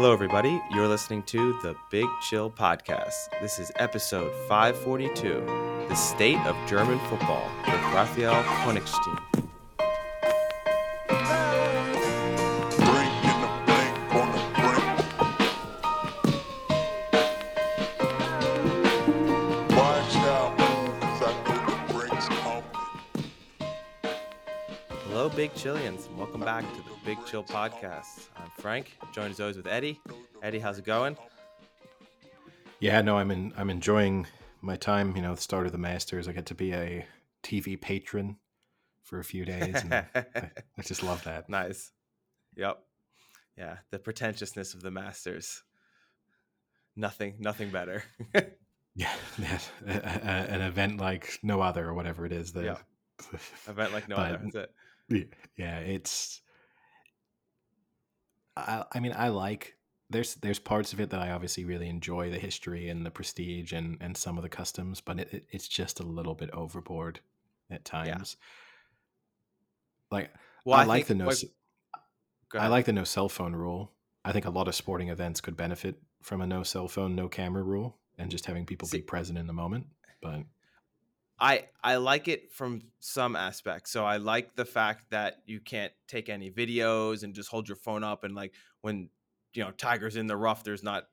Hello, everybody. You're listening to the Big Chill Podcast. This is episode 542 The State of German Football with Raphael Honigstein. Big Chillians. Welcome back to the Big Chill Podcast. I'm Frank, joined as always with Eddie. Eddie, how's it going? Yeah, no, I'm in. I'm enjoying my time. You know, the start of the Masters. I get to be a TV patron for a few days. And I, I just love that. Nice. Yep. Yeah, the pretentiousness of the Masters. Nothing, nothing better. Yeah, yeah, a- a- an event like no other, or whatever it is. The, Yeah. Event like no But- other. That's it. Yeah it's I, I mean i like there's there's parts of it that i obviously really enjoy the history and the prestige and and some of the customs but it, it- it's just a little bit overboard at times. Like Well, i, like think- the no i like the no cell phone rule. I think a lot of sporting events could benefit from a no cell phone no camera rule and just having people See- be present in the moment but I I like it from some aspects. So I like the fact that you can't take any videos and just hold your phone up and like when you know Tiger's in the rough, there's not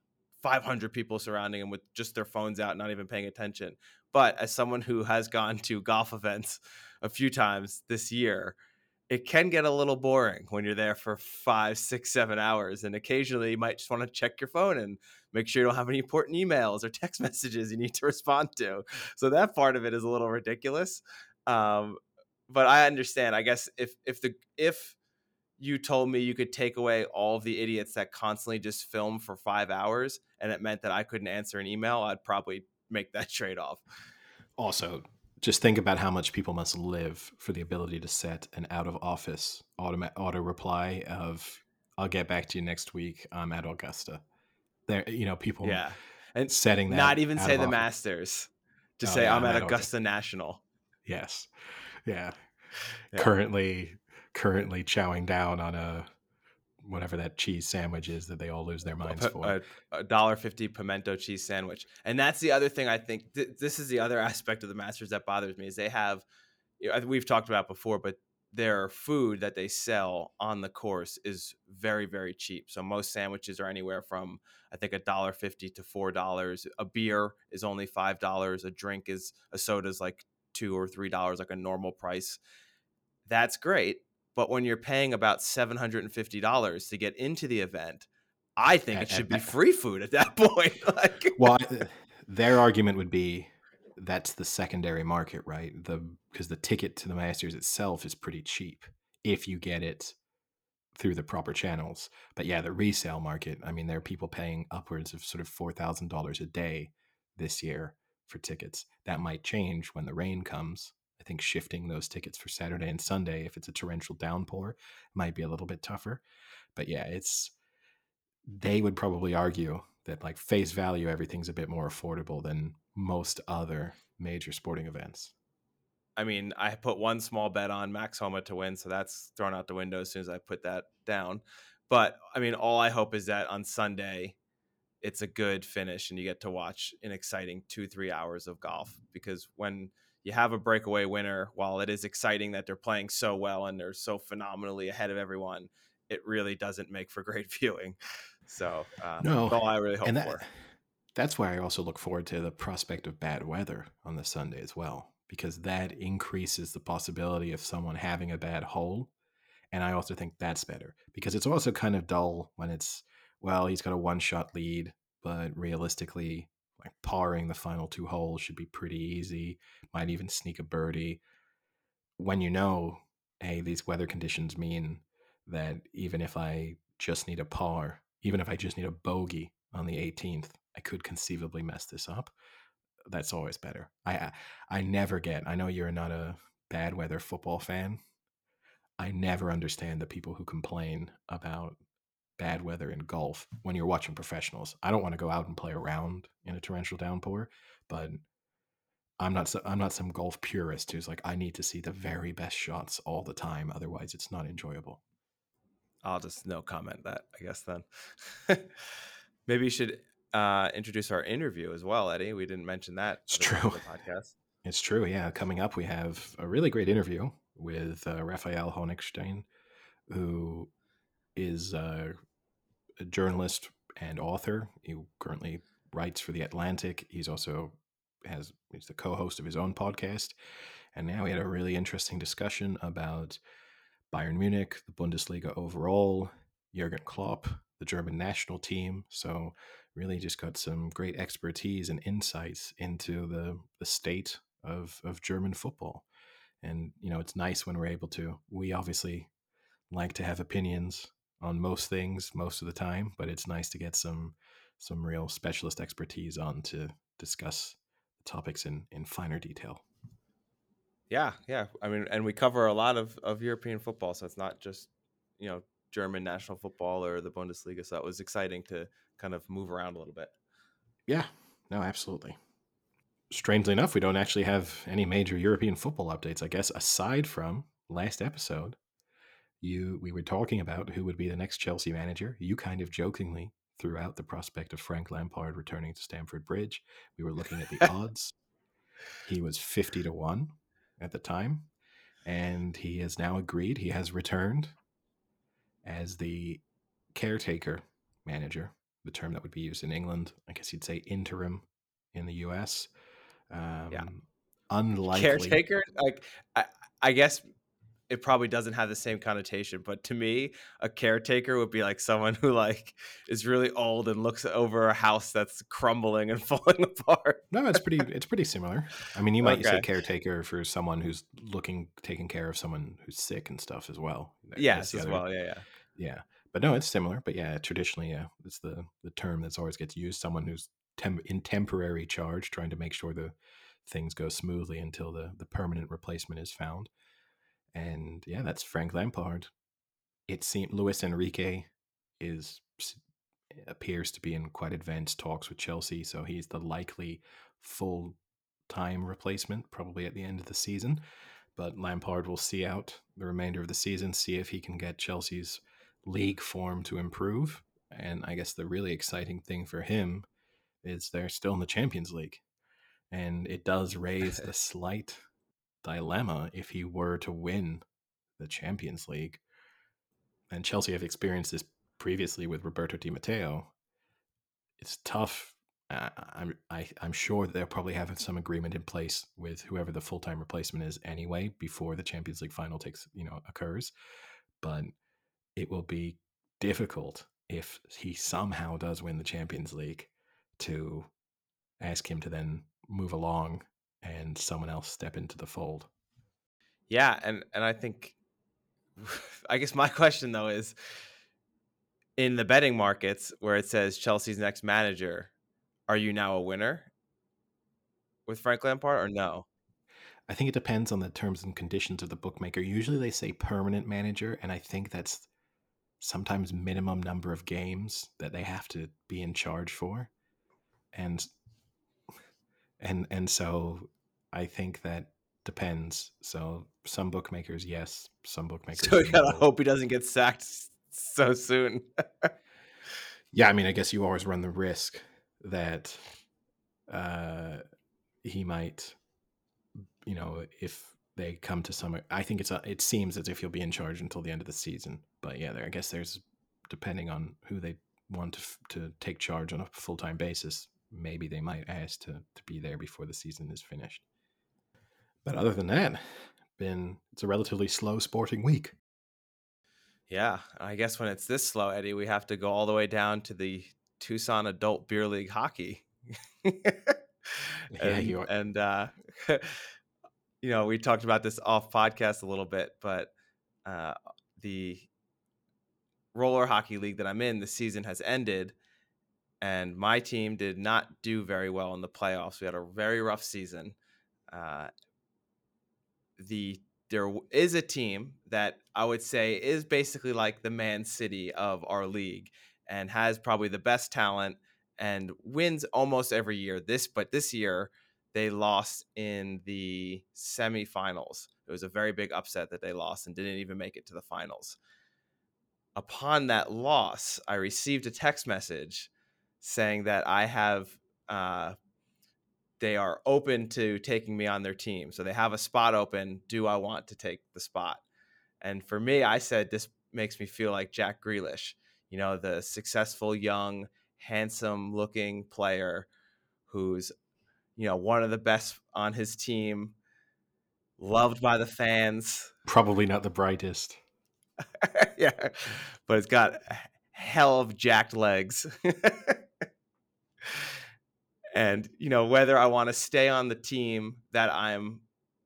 500 people surrounding him with just their phones out, not even paying attention. But as someone who has gone to golf events a few times this year, it can get a little boring when you're there for five, six, seven hours, and occasionally you might just want to check your phone and make sure you don't have any important emails or text messages you need to respond to. So that part of it is a little ridiculous um, but i understand. I guess if if the if you told me you could take away all of the idiots that constantly just film for five hours and it meant that i couldn't answer an email i'd probably make that trade-off. Also, just think about how much people must live for the ability to set an out of office auto auto reply of "I'll get back to you next week. I'm at Augusta." There, you know, people yeah and setting that. not even say the office. masters just Oh, say yeah, i'm at at Augusta. augusta national Yes, yeah. Yeah. Currently, currently chowing down on a whatever that cheese sandwich is that they all lose their minds for. a, a dollar fifty pimento cheese sandwich, and that's the other thing I think. Th- this is the other aspect of the Masters that bothers me is they have. You know, we've talked about before, but their food that they sell on the course is very very cheap. So most sandwiches are anywhere from I think a dollar fifty to four dollars. A beer is only five dollars. A drink is a soda is like two or three dollars, like a normal price. That's great, but when you're paying about seven hundred and fifty dollars to get into the event, I think it should be free food at that point. like, well, uh, their argument would be that's the secondary market, right? The because the ticket to the Masters itself is pretty cheap if you get it through the proper channels. But yeah, the resale market, I mean, there are people paying upwards of sort of four thousand dollars a day this year for tickets. That might change when the rain comes. I think shifting those tickets for Saturday and Sunday, if it's a torrential downpour, might be a little bit tougher. But yeah, it's they would probably argue that like face value everything's a bit more affordable than most other major sporting events I mean, I put one small bet on Max Homa to win, so that's thrown out the window as soon as I put that down. But I mean, all I hope is that on Sunday, it's a good finish and you get to watch an exciting two, three hours of golf. Because when you have a breakaway winner, while it is exciting that they're playing so well and they're so phenomenally ahead of everyone, it really doesn't make for great viewing. So uh, No, that's all I really hope and that, for. that's why i also look forward to the prospect of bad weather on the sunday as well because that increases the possibility of someone having a bad hole and i also think that's better because it's also kind of dull when it's well he's got a one shot lead but realistically like parring the final two holes should be pretty easy might even sneak a birdie. When you know hey these weather conditions mean that even if i just need a par even if i just need a bogey on the 18th i could conceivably mess this up that's always better. I i, I never get i know you're not a bad weather football fan. I never understand the people who complain about bad weather in golf when you're watching professionals i don't want to go out and play around in a torrential downpour but I'm not so, I'm not some golf purist who's like I need to see the very best shots all the time otherwise it's not enjoyable. I'll just no comment that I guess then. Maybe you should uh, introduce our interview as well, Eddie. We didn't mention that. It's true. podcast. It's true. Yeah, coming up, we have a really great interview with uh, Raphael Honigstein, who is uh, a journalist and author. He currently writes for the Atlantic. He's also has he's the co-host of his own podcast, and now we had a really interesting discussion about Bayern Munich, the Bundesliga overall, Jurgen Klopp, the German national team. So really just got some great expertise and insights into the the state of of German football. And you know, it's nice when we're able to. We obviously like to have opinions on most things most of the time, but it's nice to get some some real specialist expertise on to discuss the topics in in finer detail. Yeah, yeah. I mean, and we cover a lot of of European football, so it's not just you know German national football or the Bundesliga. So it was exciting to kind of move around a little bit. Yeah, no, absolutely. Strangely enough, we don't actually have any major European football updates. I guess aside from last episode, you we were talking about who would be the next Chelsea manager. You kind of jokingly threw out the prospect of Frank Lampard returning to Stamford Bridge. We were looking at the odds. He was 50 to 1 at the time, and he has now agreed. He has returned as the caretaker manager, the term that would be used in England. I guess you'd say interim in the US. Um, yeah. Unlikely. Caretaker? Like, I, I guess it probably doesn't have the same connotation but to me a caretaker would be like someone who like is really old and looks over a house that's crumbling and falling apart. No it's pretty it's pretty similar. I mean you might okay. say caretaker for someone who's looking taking care of someone who's sick and stuff as well yes as other, well yeah yeah. Yeah but no it's similar but yeah traditionally yeah it's the the term that's always gets used someone who's tem- in temporary charge trying to make sure the things go smoothly until the the permanent replacement is found and yeah, that's Frank Lampard. It seems Luis Enrique is appears to be in quite advanced talks with Chelsea, so he's the likely full time replacement, probably at the end of the season. But Lampard will see out the remainder of the season, see if he can get Chelsea's league form to improve. And I guess the really exciting thing for him is they're still in the Champions League. And it does raise the slight dilemma if he were to win the Champions League. And Chelsea have experienced this previously with Roberto Di Matteo. It's tough. I, I'm I, I'm sure they'll probably have some agreement in place with whoever the full time replacement is anyway before the Champions League final takes you know occurs, but it will be difficult if he somehow does win the Champions League to ask him to then move along and someone else step into the fold. Yeah, and and I think I guess my question though is in the betting markets where it says Chelsea's next manager, are you now a winner with Frank Lampard or no? I think it depends on the terms and conditions of the bookmaker. Usually they say permanent manager, and I think that's sometimes minimum number of games that they have to be in charge for. And and and so I think that depends. So some bookmakers, yes. Some bookmakers. So we gotta no. hope he doesn't get sacked so soon. yeah, I mean, I guess you always run the risk that uh, he might, you know, if they come to some. I think it's it seems as if he'll be in charge until the end of the season. But yeah, there. I guess there's depending on who they want to to take charge on a full time basis. Maybe they might ask to to be there before the season is finished. But other than that, been it's a relatively slow sporting week. Yeah, I guess when it's this slow, Eddie, we have to go all the way down to the Tucson Adult Beer League hockey. and, yeah, you are. and uh, you know, we talked about this off podcast a little bit, but uh, the roller hockey league that I'm in, the season has ended, and my team did not do very well in the playoffs. We had a very rough season, uh, the there is a team that I would say is basically like the Man City of our league and has probably the best talent and wins almost every year. This but this year they lost in the semifinals. It was a very big upset that they lost and didn't even make it to the finals. upon that loss, I received a text message saying that I have uh, they are open to taking me on their team. So they have a spot open. Do I want to take the spot? And for me, I said this makes me feel like Jack Grealish, you know, the successful, young, handsome looking player who's, you know, one of the best on his team, loved by the fans. Probably not the brightest. yeah, but it's got hell of jacked legs. and you know whether I want to stay on the team that I'm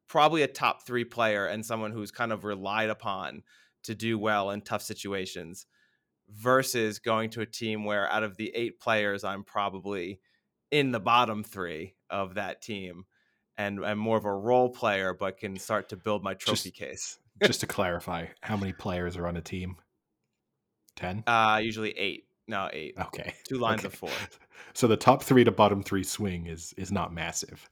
probably a top three player and someone who's kind of relied upon to do well in tough situations versus going to a team where out of the eight players I'm probably in the bottom three of that team and I'm more of a role player but can start to build my trophy just, case. just to clarify, how many players are on a team? Ten? Uh usually eight. No, eight. Okay. Two lines okay. of four. So the top three to bottom three swing is is not massive.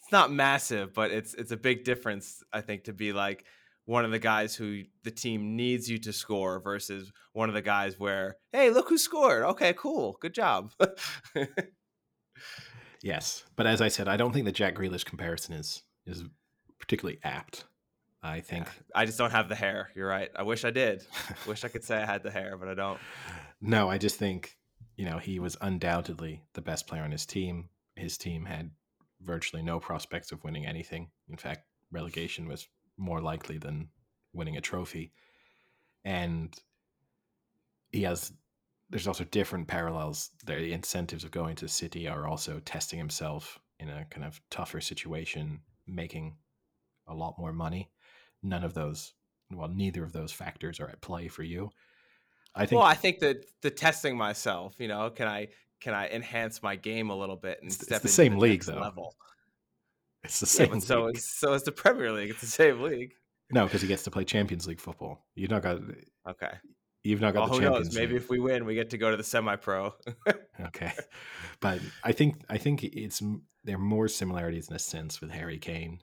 It's not massive, but it's it's a big difference, I think, to be like one of the guys who the team needs you to score versus one of the guys where, hey, look who scored. Okay, cool. Good job. yes. But as I said, I don't think the Jack Grealish comparison is is particularly apt. I think yeah, I just don't have the hair. You're right. I wish I did. wish I could say I had the hair, but I don't. No, I just think you know, he was undoubtedly the best player on his team. His team had virtually no prospects of winning anything. In fact, relegation was more likely than winning a trophy. And he has there's also different parallels. The incentives of going to City are also testing himself in a kind of tougher situation, making a lot more money. None of those, well, neither of those factors are at play for you. I think. Well, I think that the testing myself, you know, can I can I enhance my game a little bit and it's, step it's the same the league though. Level. It's the same. Yeah, so it's so it's the Premier League. It's the same league. No, because he gets to play Champions League football. You've not got. Okay. You've not got well, the who Champions knows? Maybe if we win, we get to go to the semi-pro. okay, but I think I think it's there are more similarities in a sense with Harry Kane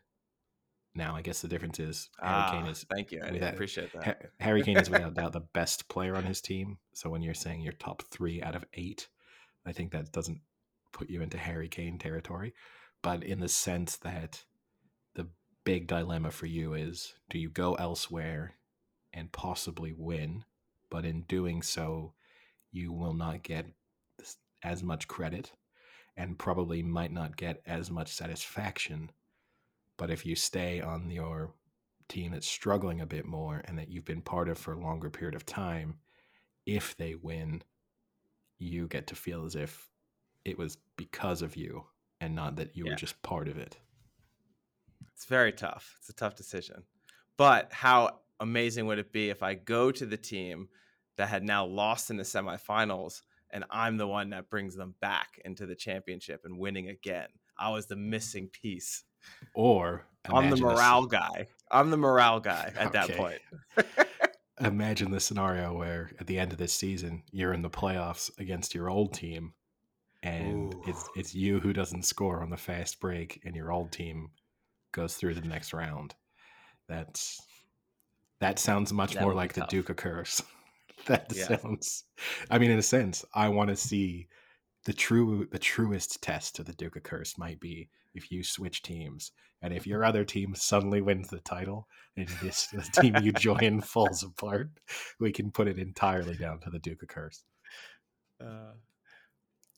now. I guess the difference is Harry ah, Kane is. Thank you. I without, appreciate that. Ha- Harry Kane is without doubt the best player on his team. So when you're saying you're top three out of eight, I think that doesn't put you into Harry Kane territory. But in the sense that the big dilemma for you is do you go elsewhere and possibly win? But in doing so, you will not get as much credit and probably might not get as much satisfaction but if you stay on your team that's struggling a bit more and that you've been part of for a longer period of time, if they win, you get to feel as if it was because of you and not that you yeah. were just part of it. It's very tough. It's a tough decision. But how amazing would it be if I go to the team that had now lost in the semifinals and I'm the one that brings them back into the championship and winning again? I was the missing piece. Or I'm the morale guy. I'm the morale guy at okay. that point. imagine the scenario where at the end of this season you're in the playoffs against your old team and Ooh. it's it's you who doesn't score on the fast break and your old team goes through to the next round. That's that sounds much that more like the. Duke of Curse. that yeah. sounds I mean in a sense, I want to see the true the truest test of the Duke of Curse might be if you switch teams and if your other team suddenly wins the title and this the team you join falls apart, we can put it entirely down to the Duke of Curse. Uh,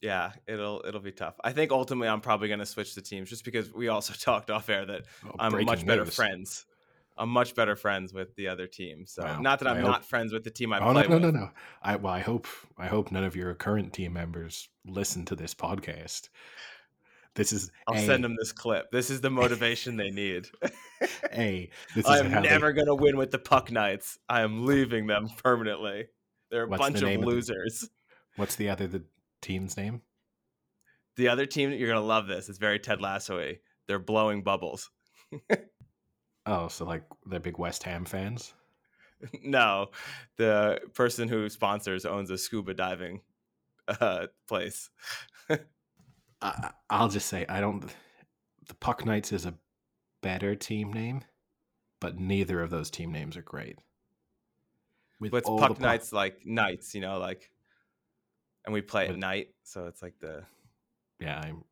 yeah, it'll it'll be tough. I think ultimately I'm probably going to switch the teams just because we also talked off air that oh, I'm much better news. friends. I'm much better friends with the other team. So wow. not that I'm not friends with the team I oh, play no, no, no, no, no. I well, I hope I hope none of your current team members listen to this podcast this is I'll send them this clip. This is the motivation they need. hey, I'm never they... gonna win with the Puck Knights. I am leaving them permanently. They're a What's bunch the of losers. Of the... What's the other the team's name? The other team, you're gonna love this. It's very Ted Lasso-y. They're blowing bubbles. oh, so like they're big West Ham fans? no, the person who sponsors owns a scuba diving uh, place. I, I'll just say I don't. The Puck Knights is a better team name, but neither of those team names are great. with But it's all puck Knights like knights, you know, like, and we play at night, so it's like the Yeah, I'm,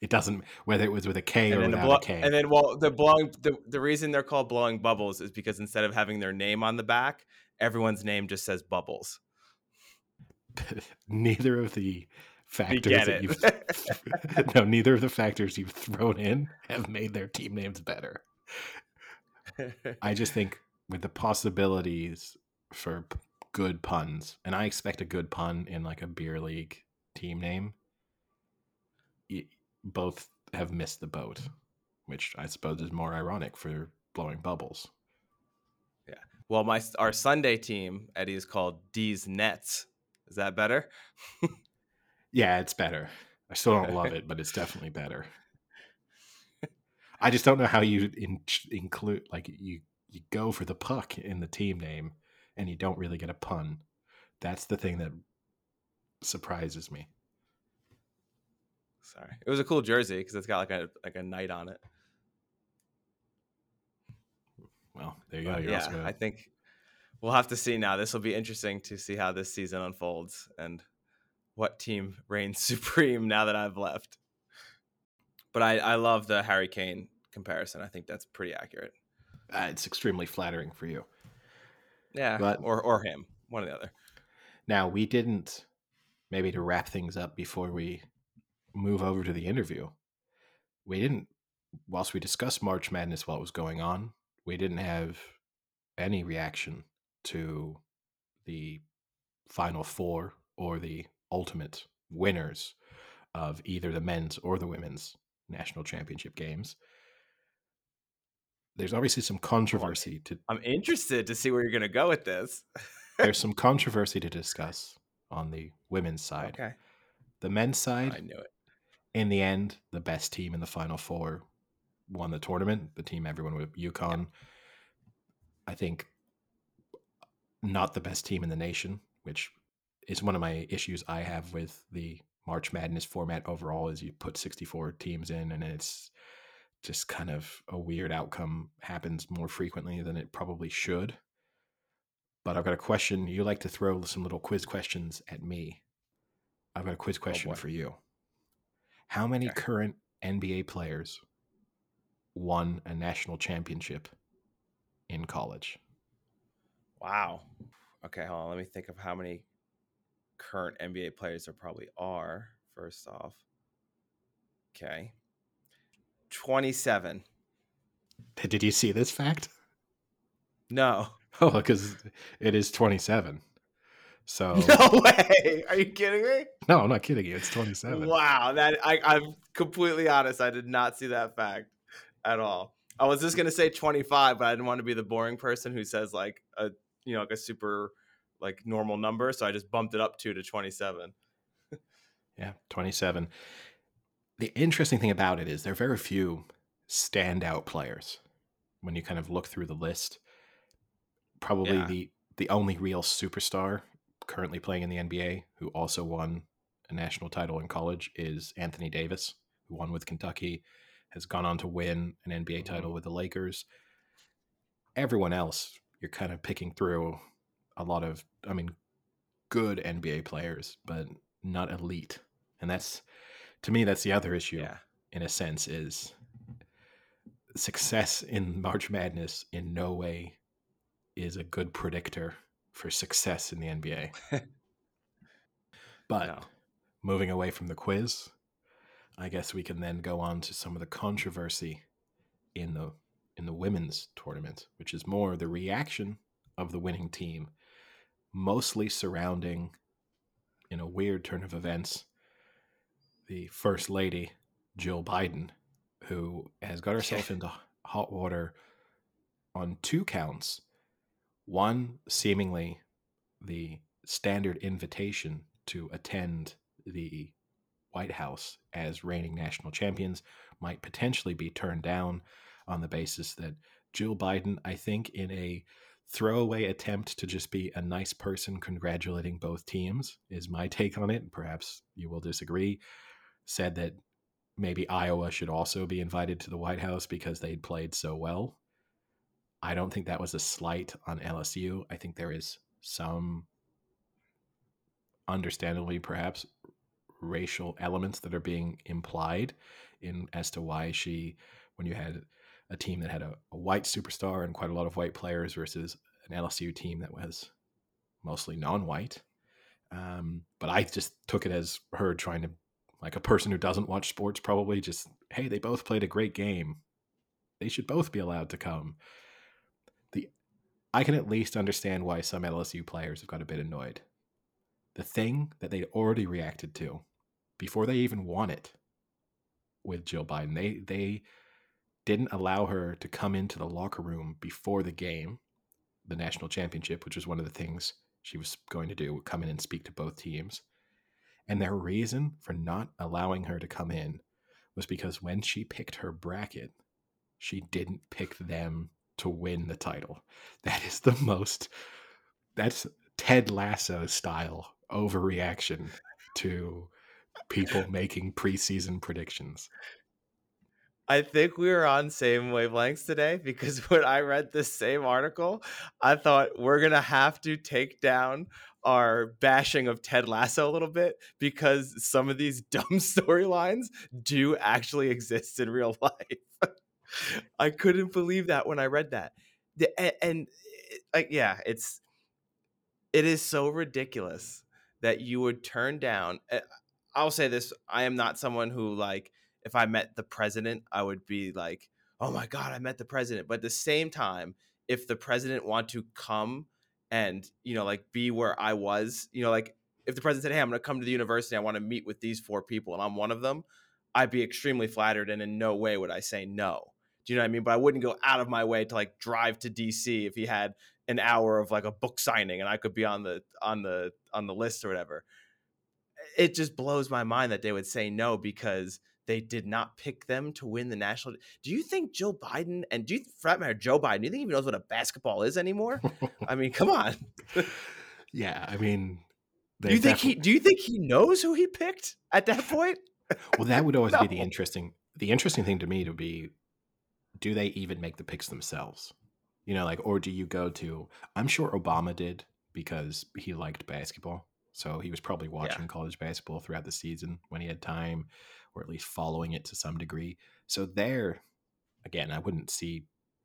it doesn't whether it was with a K or and the without blow, a K. and then well, the blowing the the reason they're called blowing bubbles is because instead of having their name on the back, everyone's name just says bubbles. neither of the factors that you've no, neither of the factors you've thrown in have made their team names better. I just think with the possibilities for p- good puns, and I expect a good pun in like a beer league team name. y- Both have missed the boat, which I suppose is more ironic for blowing bubbles. Yeah. Well, my our Sunday team, Eddie, is called D's Nets. Is that better? Yeah, it's better. I still don't love it, but it's definitely better. I just don't know how you in, include like you you go for the puck in the team name and you don't really get a pun. That's the thing that surprises me. Sorry, it was a cool jersey because it's got like a like a knight on it. Well, there you go. You're yeah, I think we'll have to see now. This will be interesting to see how this season unfolds and what team reigns supreme now that I've left. But I, I love the Harry Kane comparison. I think that's pretty accurate. uh, it's extremely flattering for you. Yeah, But- or or him, one or the other. Now, we didn't maybe to wrap things up before we move over to the interview. We didn't whilst we discussed March Madness while it was going on, we didn't have any reaction to the final four or the ultimate winners of either the men's or the women's national championship games. There's obviously some controversy to I'm interested to see where you're gonna go with this. there's some controversy to discuss on the women's side. okay, The men's side, I knew it. in the end, the best team in the final four won the tournament. The team everyone with UConn. I think uh, not the best team in the nation, which is one of my issues I have with the March Madness format overall is you put 64 teams in and it's just kind of a weird outcome happens more frequently than it probably should. But I've got a question. You like to throw some little quiz questions at me. I've got a quiz oh, question boy. for you. How many Okay. current NBA players won a national championship in college? Wow. Okay, hold on. Let me think of how many current NBA players there probably are. First off, okay, twenty-seven. Did you see this fact? No, Oh, because it is 27. So, no way. Are you kidding me? no, I'm not kidding you. It's 27. Wow, that I, I'm completely honest. I did not see that fact at all. I was just gonna say 25, but I didn't want to be the boring person who says like a you know like a super like normal number, so I just bumped it up two to 27. Yeah, 27. The interesting thing about it is there are very few standout players when you kind of look through the list. Probably Yeah. the the only real superstar currently playing in the NBA who also won a national title in college is Anthony Davis, who won with Kentucky, has gone on to win an NBA Mhm. title with the Lakers. Everyone else, you're kind of picking through a lot of, I mean, good NBA players, but not elite. And that's, to me, that's the other issue Yeah. in a sense is success in March Madness in no way is a good predictor for success in the NBA. but No. moving away from the quiz, I guess we can then go on to some of the controversy in the in the women's tournament, which is more the reaction of the winning team, mostly surrounding in a weird turn of events the first lady Jill Biden, who has got herself into hot water on two counts. One, seemingly the standard invitation to attend the White House as reigning national champions might potentially be turned down on the basis that Jill Biden, I think, in a throwaway attempt to just be a nice person congratulating both teams, is my take on it. Perhaps you will disagree. Said that maybe Iowa should also be invited to the White House because they'd played so well. I don't think that was a slight on LSU. I think there is some understandably perhaps racial elements that are being implied in as to why she when you had a team that had a, a, white superstar and quite a lot of white players versus an LSU team that was mostly non-white. Um, but I just took it as her trying to, like a person who doesn't watch sports, probably just, hey, they both played a great game. They should both be allowed to come. The I can at least understand why some LSU players have got a bit annoyed. The thing that they'd already reacted to before they even won it with Jill Biden, they they didn't allow her to come into the locker room before the game, the national championship, which was one of the things she was going to do, come in and speak to both teams. And their reason for not allowing her to come in was because when she picked her bracket, she didn't pick them to win the title. That is the most that's Ted Lasso style overreaction to people making preseason predictions. I think we were on same wavelengths today because when I read this same article, I thought we're gonna have to take down our bashing of Ted Lasso a little bit because some of these dumb storylines do actually exist in real life. I couldn't believe that when I read that. And, and like yeah, it's it is so ridiculous that you would turn down eh, I'll say this, I am not someone who like if I met the president, I would be like, oh my God, I met the president. But at the same time, if the president want to come and, you know, like be where I was, you know, like if the president said, hey, I'm going to come to the university, I want to meet with these four people, and I'm one of them, I'd be extremely flattered. And in no way would I say no. Do you know what I mean? But I wouldn't go out of my way to like drive to DC if he had an hour of like a book signing and I could be on the on the on the list or whatever. It just blows my mind that they would say no because they did not pick them to win the national. Do you think Joe Biden and do you, for that matter, Joe Biden, do you think he even knows what a basketball is anymore? I mean, come on. yeah, I mean, do you think he? Do you think he knows who he picked at that point? well, that would always no. be the interesting. The interesting thing to me to be, do they even make the picks themselves? You know, like, or do you go to? I'm sure Obama did because he liked basketball. So he was probably watching yeah. college basketball throughout the season when he had time or at least following it to some degree. So there, again, I wouldn't see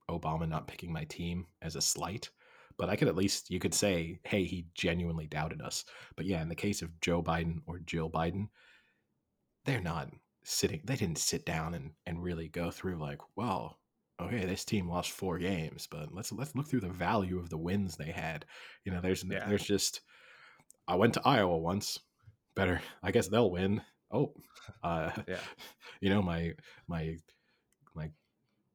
Obama not picking my team as a slight, but I could at least you could say, hey, he genuinely doubted us. But yeah, in the case of Joe Biden or Jill Biden, they're not sitting they didn't sit down and, and really go through like, well, okay, this team lost four games, but let's let's look through the value of the wins they had. You know, there's yeah. there's just I went to Iowa once. Better, I guess they'll win oh, uh, yeah, you know, my my my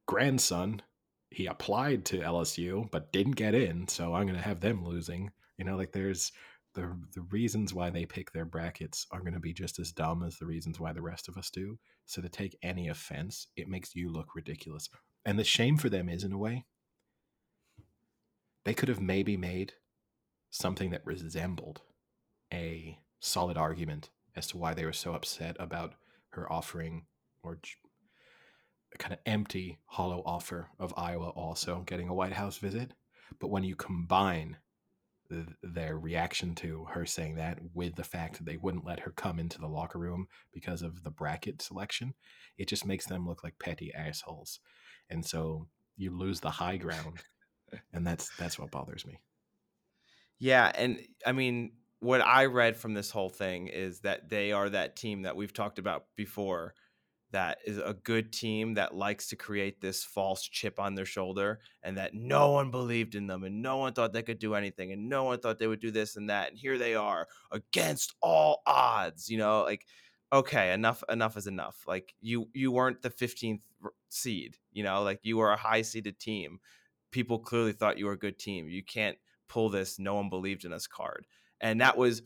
grandson, he applied to LSU but didn't get in, so I'm going to have them losing. You know, like there's the the reasons why they pick their brackets are going to be just as dumb as the reasons why the rest of us do. So to take any offense, it makes you look ridiculous. And the shame for them is in a way they could have maybe made something that resembled a solid argument as to why they were so upset about her offering or kind of empty, hollow offer of Iowa also getting a White House visit. But when you combine th- their reaction to her saying that with the fact that they wouldn't let her come into the locker room because of the bracket selection, it just makes them look like petty assholes. And so you lose the high ground, and that's that's what bothers me. Yeah, and I mean, what I read from this whole thing is that they are that team that we've talked about before that is a good team that likes to create this false chip on their shoulder and that no one believed in them and no one thought they could do anything and no one thought they would do this and that. And here they are against all odds you know like okay enough enough is enough. Like you you weren't the 15th seed you know like you were a high seeded team. People clearly thought you were a good team. You can't pull this no one believed in us card and that was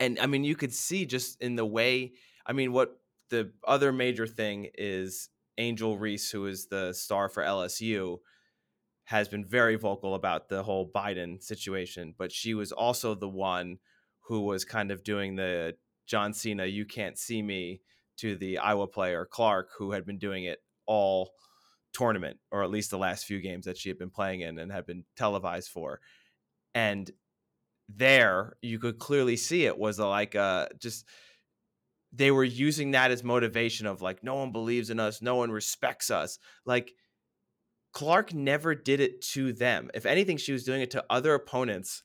and i mean you could see just in the way i mean what the other major thing is angel reese who is the star for lsu has been very vocal about the whole biden situation but she was also the one who was kind of doing the john cena you can't see me to the iowa player clark who had been doing it all tournament or at least the last few games that she had been playing in and had been televised for. And there you could clearly see it was like uh just they were using that as motivation of like no one believes in us no one respects us like clark never did it to them if anything she was doing it to other opponents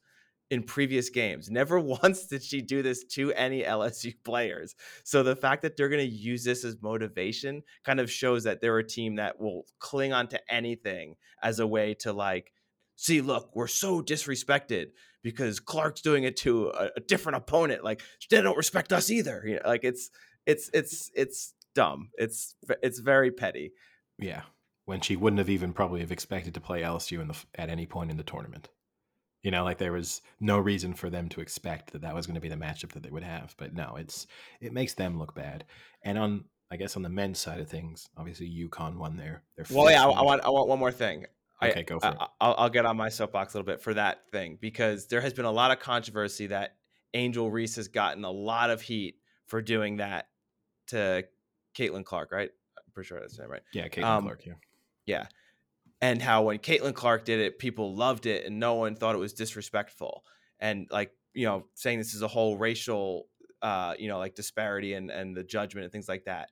in previous games. Never once did she do this to any LSU players. So the fact that they're going to use this as motivation kind of shows that they're a team that will cling on to anything as a way to like, see, look, we're so disrespected because Clark's doing it to a, a different opponent. Like they don't respect us either. You know, like it's it's it's it's dumb. It's it's very petty. Yeah, when she wouldn't have even probably have expected to play LSU in the at any point in the tournament. You know, like there was no reason for them to expect that that was going to be the matchup that they would have. But no, it's it makes them look bad. And on I guess on the men's side of things, obviously UConn won their their. Well, yeah, I, I, want I want one more thing. Okay, I, go for I, it. I'll, I'll get on my soapbox a little bit for that thing because there has been a lot of controversy that Angel Reese has gotten a lot of heat for doing that to Caitlin Clark, right? I'm pretty sure that's right. Yeah, Caitlin um, Clark. Yeah. Yeah. And how when Caitlin Clark did it, people loved it and no one thought it was disrespectful. And like, you know, saying this is a whole racial uh, you know, like disparity and and the judgment and things like that.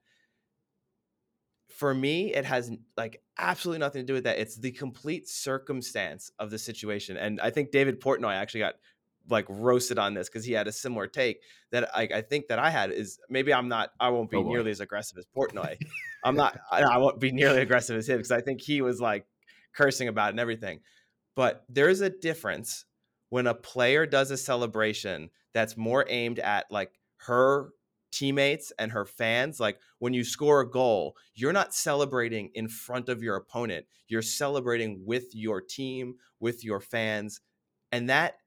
For me, it has like absolutely nothing to do with that. It's the complete circumstance of the situation. And I think David Portnoy actually got like roasted on this because he had a similar take that I, I, think that I had is maybe I'm not I won't be Oh, nearly as aggressive as Portnoy. I'm not I, I won't be nearly aggressive as him because I think he was like cursing about it and everything. But there's a difference when a player does a celebration that's more aimed at like her teammates and her fans. Like when you score a goal, you're not celebrating in front of your opponent. You're celebrating with your team, with your fans. And that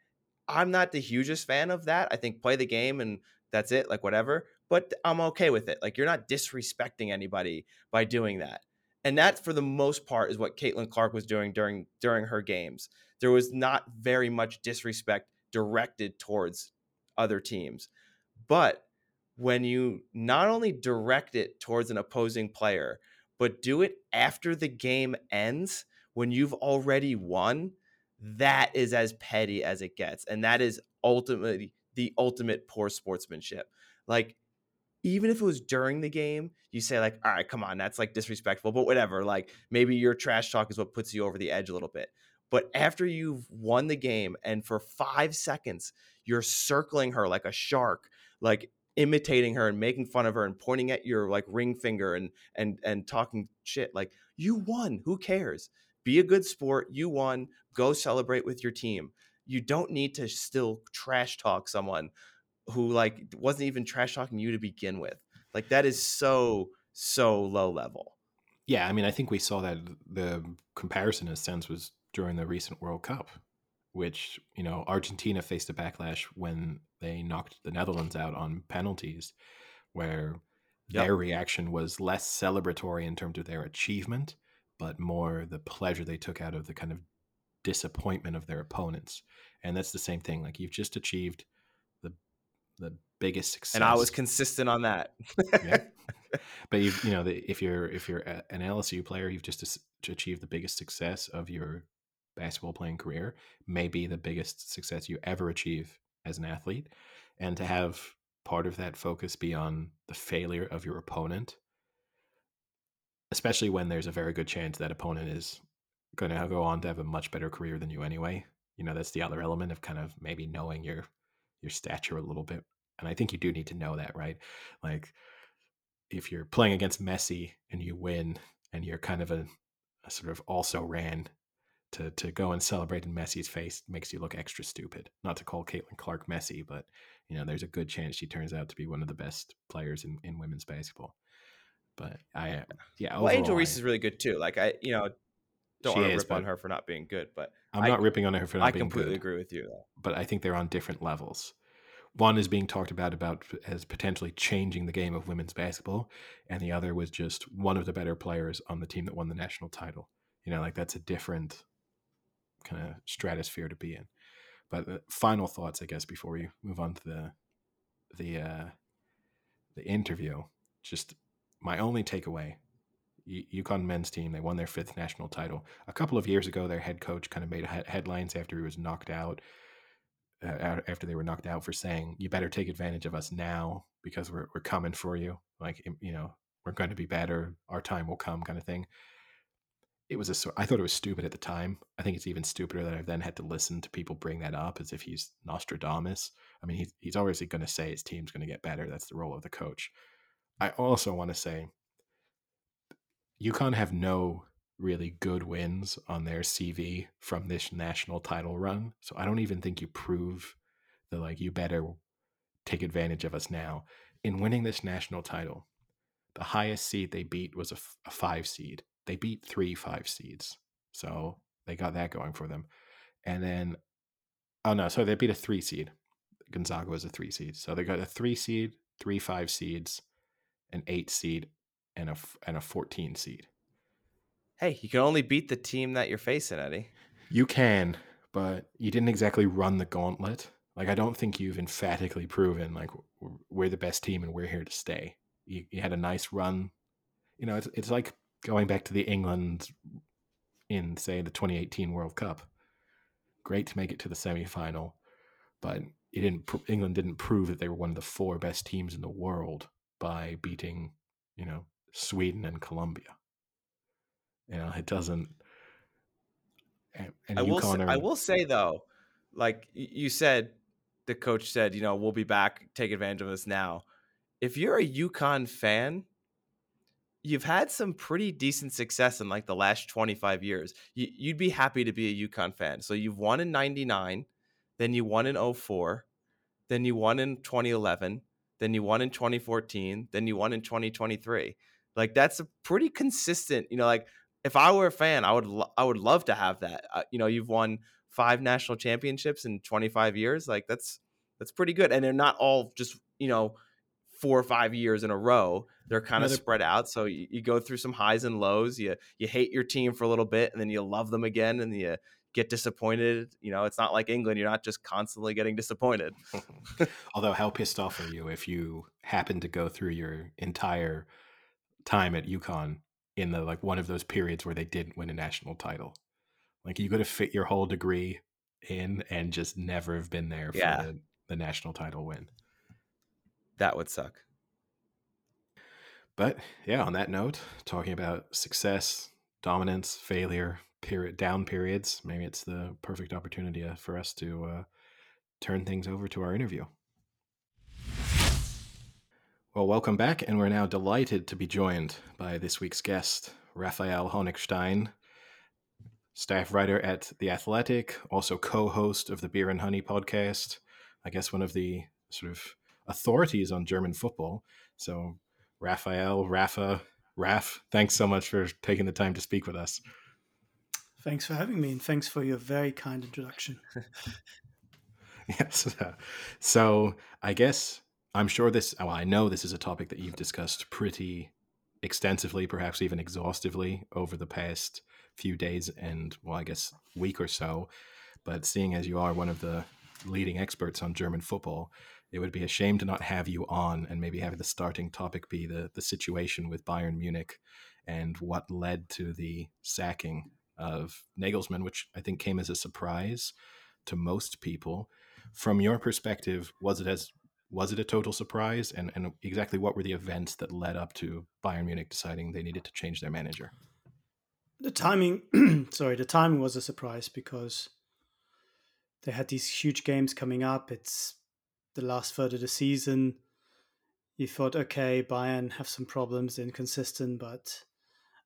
I'm not the hugest fan of that. I think play the game and that's it, like whatever. But I'm okay with it. Like you're not disrespecting anybody by doing that. And that, for the most part, is what Caitlin Clark was doing during during her games. There was not very much disrespect directed towards other teams. But when you not only direct it towards an opposing player, but do it after the game ends when you've already won, that is as petty as it gets. And that is ultimately the ultimate poor sportsmanship. Like, even if it was during the game, you say, like, all right, come on, that's like disrespectful, but whatever. Like, maybe your trash talk is what puts you over the edge a little bit. But after you've won the game and for five seconds, you're circling her like a shark, like imitating her and making fun of her and pointing at your like ring finger and and and talking shit like you won who cares? Be a good sport you won go celebrate with your team. You don't need to still trash talk someone who like wasn't even trash talking you to begin with. Like that is so so low level. Yeah, I mean, I think we saw that the comparison in a sense was during the recent World Cup, which, you know, Argentina faced a backlash when they knocked the Netherlands out on penalties, where Yep. their reaction was less celebratory in terms of their achievement, but more the pleasure they took out of the kind of disappointment of their opponents. And that's the same thing. Like you've just achieved the the biggest success. and i was consistent on that Yeah. but you you know the, if you're if you're an LSU player, you've just to the biggest success of your basketball playing career, maybe the biggest success you ever achieve as an athlete, and to have part of that focus be on the failure of your opponent, especially when there's a very good chance that opponent is going to go on to have a much better career than you anyway. You know that's the other element of kind of maybe knowing your your stature a little bit, and I think you do need to know that, right? Like if you're playing against Messi and you win and you're kind of a, a sort of also ran to to go and celebrate in Messi's face makes you look extra stupid. Not to call Caitlin Clark Messi, but you know, there's a good chance she turns out to be one of the best players in, in women's basketball. But I uh, yeah, well angel reese is really good too like i you know don't want to rip on her for not being good but I'm I- not ripping on her for not i being good. I completely agree with you though. but I think they're on different levels. One is being talked about about as potentially changing the game of women's basketball, and the other was just one of the better players on the team that won the national title. You know, like that's a different kind of stratosphere to be in. But uh, final thoughts, I guess, before we move on to the the uh, the interview. Just my only takeaway: UConn men's team they won their fifth national title. A couple of years ago, their head coach kind of made he- headlines after he was knocked out uh, after they were knocked out for saying, "You better take advantage of us now because we're we're coming for you." Like you know, we're going to be better. Our time will come, kind of thing. It was a. I thought it was stupid at the time. I think it's even stupider that I've then had to listen to people bring that up as if he's Nostradamus. I mean, he's he's obviously going to say his team's going to get better. That's the role of the coach. I also want to say, UConn have no really good wins on their CV from this national title run. So I don't even think you prove that like you better take advantage of us now. In winning this national title, the highest seed they beat was a, f- a five seed. They beat three five seeds. So they got that going for them. And then, oh no, so they beat a three seed. Gonzaga was a three seed. So they got a three seed, three five seeds, an eight seed, and a, and a 14 seed. Hey, you can only beat the team that you're facing, Eddie. You can, but you didn't exactly run the gauntlet. Like I don't think you've emphatically proven like we're the best team and we're here to stay. You, you had a nice run. You know, it's it's like going back to the England in say the 2018 World Cup. Great to make it to the semifinal, but it didn't. England didn't prove that they were one of the four best teams in the world by beating, you know, Sweden and Colombia. You know, it doesn't. And, and I will. Say, are, I will say though, like you said, the coach said, you know, we'll be back. Take advantage of us now. If you're a UConn fan, you've had some pretty decent success in like the last 25 years. You, would be happy to be a UConn fan. So you've won in 99, then you won in 04, then you won in 2011, then you won in 2014, then you won in 2023. Like that's a pretty consistent, you know, like if I were a fan, I would lo- I would love to have that. Uh, you know, you've won five national championships in 25 years. Like that's that's pretty good, and they're not all just you know four or five years in a row. They're kind of spread out, so you, you, go through some highs and lows. You you hate your team for a little bit, and then you love them again, and you get disappointed. You know, it's not like England. You're not just constantly getting disappointed. Although, how pissed off are you if you happen to go through your entire time at UConn in the like one of those periods where they didn't win a national title. Like you could have fit your whole degree in and just never have been there for yeah. the, the national title win. That would suck. But yeah, on that note, talking about success, dominance, failure, period, down periods, maybe it's the perfect opportunity uh, for us to uh, turn things over to our interview. Well, welcome back, and we're now delighted to be joined by this week's guest, Raphael Honigstein, staff writer at The Athletic, also co host of the Beer and Honey podcast. I guess one of the sort of authorities on German football. So, Raphael, Rafa, Raf, thanks so much for taking the time to speak with us. Thanks for having me, and thanks for your very kind introduction. yes. Uh, so, I guess I'm sure this, well, I know this is a topic that you've discussed pretty extensively, perhaps even exhaustively over the past few days and, well, I guess week or so. But seeing as you are one of the leading experts on German football, it would be a shame to not have you on and maybe have the starting topic be the, the situation with Bayern Munich and what led to the sacking of Nagelsmann, which I think came as a surprise to most people. From your perspective, was it as was it a total surprise? And, and exactly what were the events that led up to Bayern Munich deciding they needed to change their manager? The timing, sorry, the timing was a surprise because they had these huge games coming up. It's the last third of the season. You thought, okay, Bayern have some problems, inconsistent, but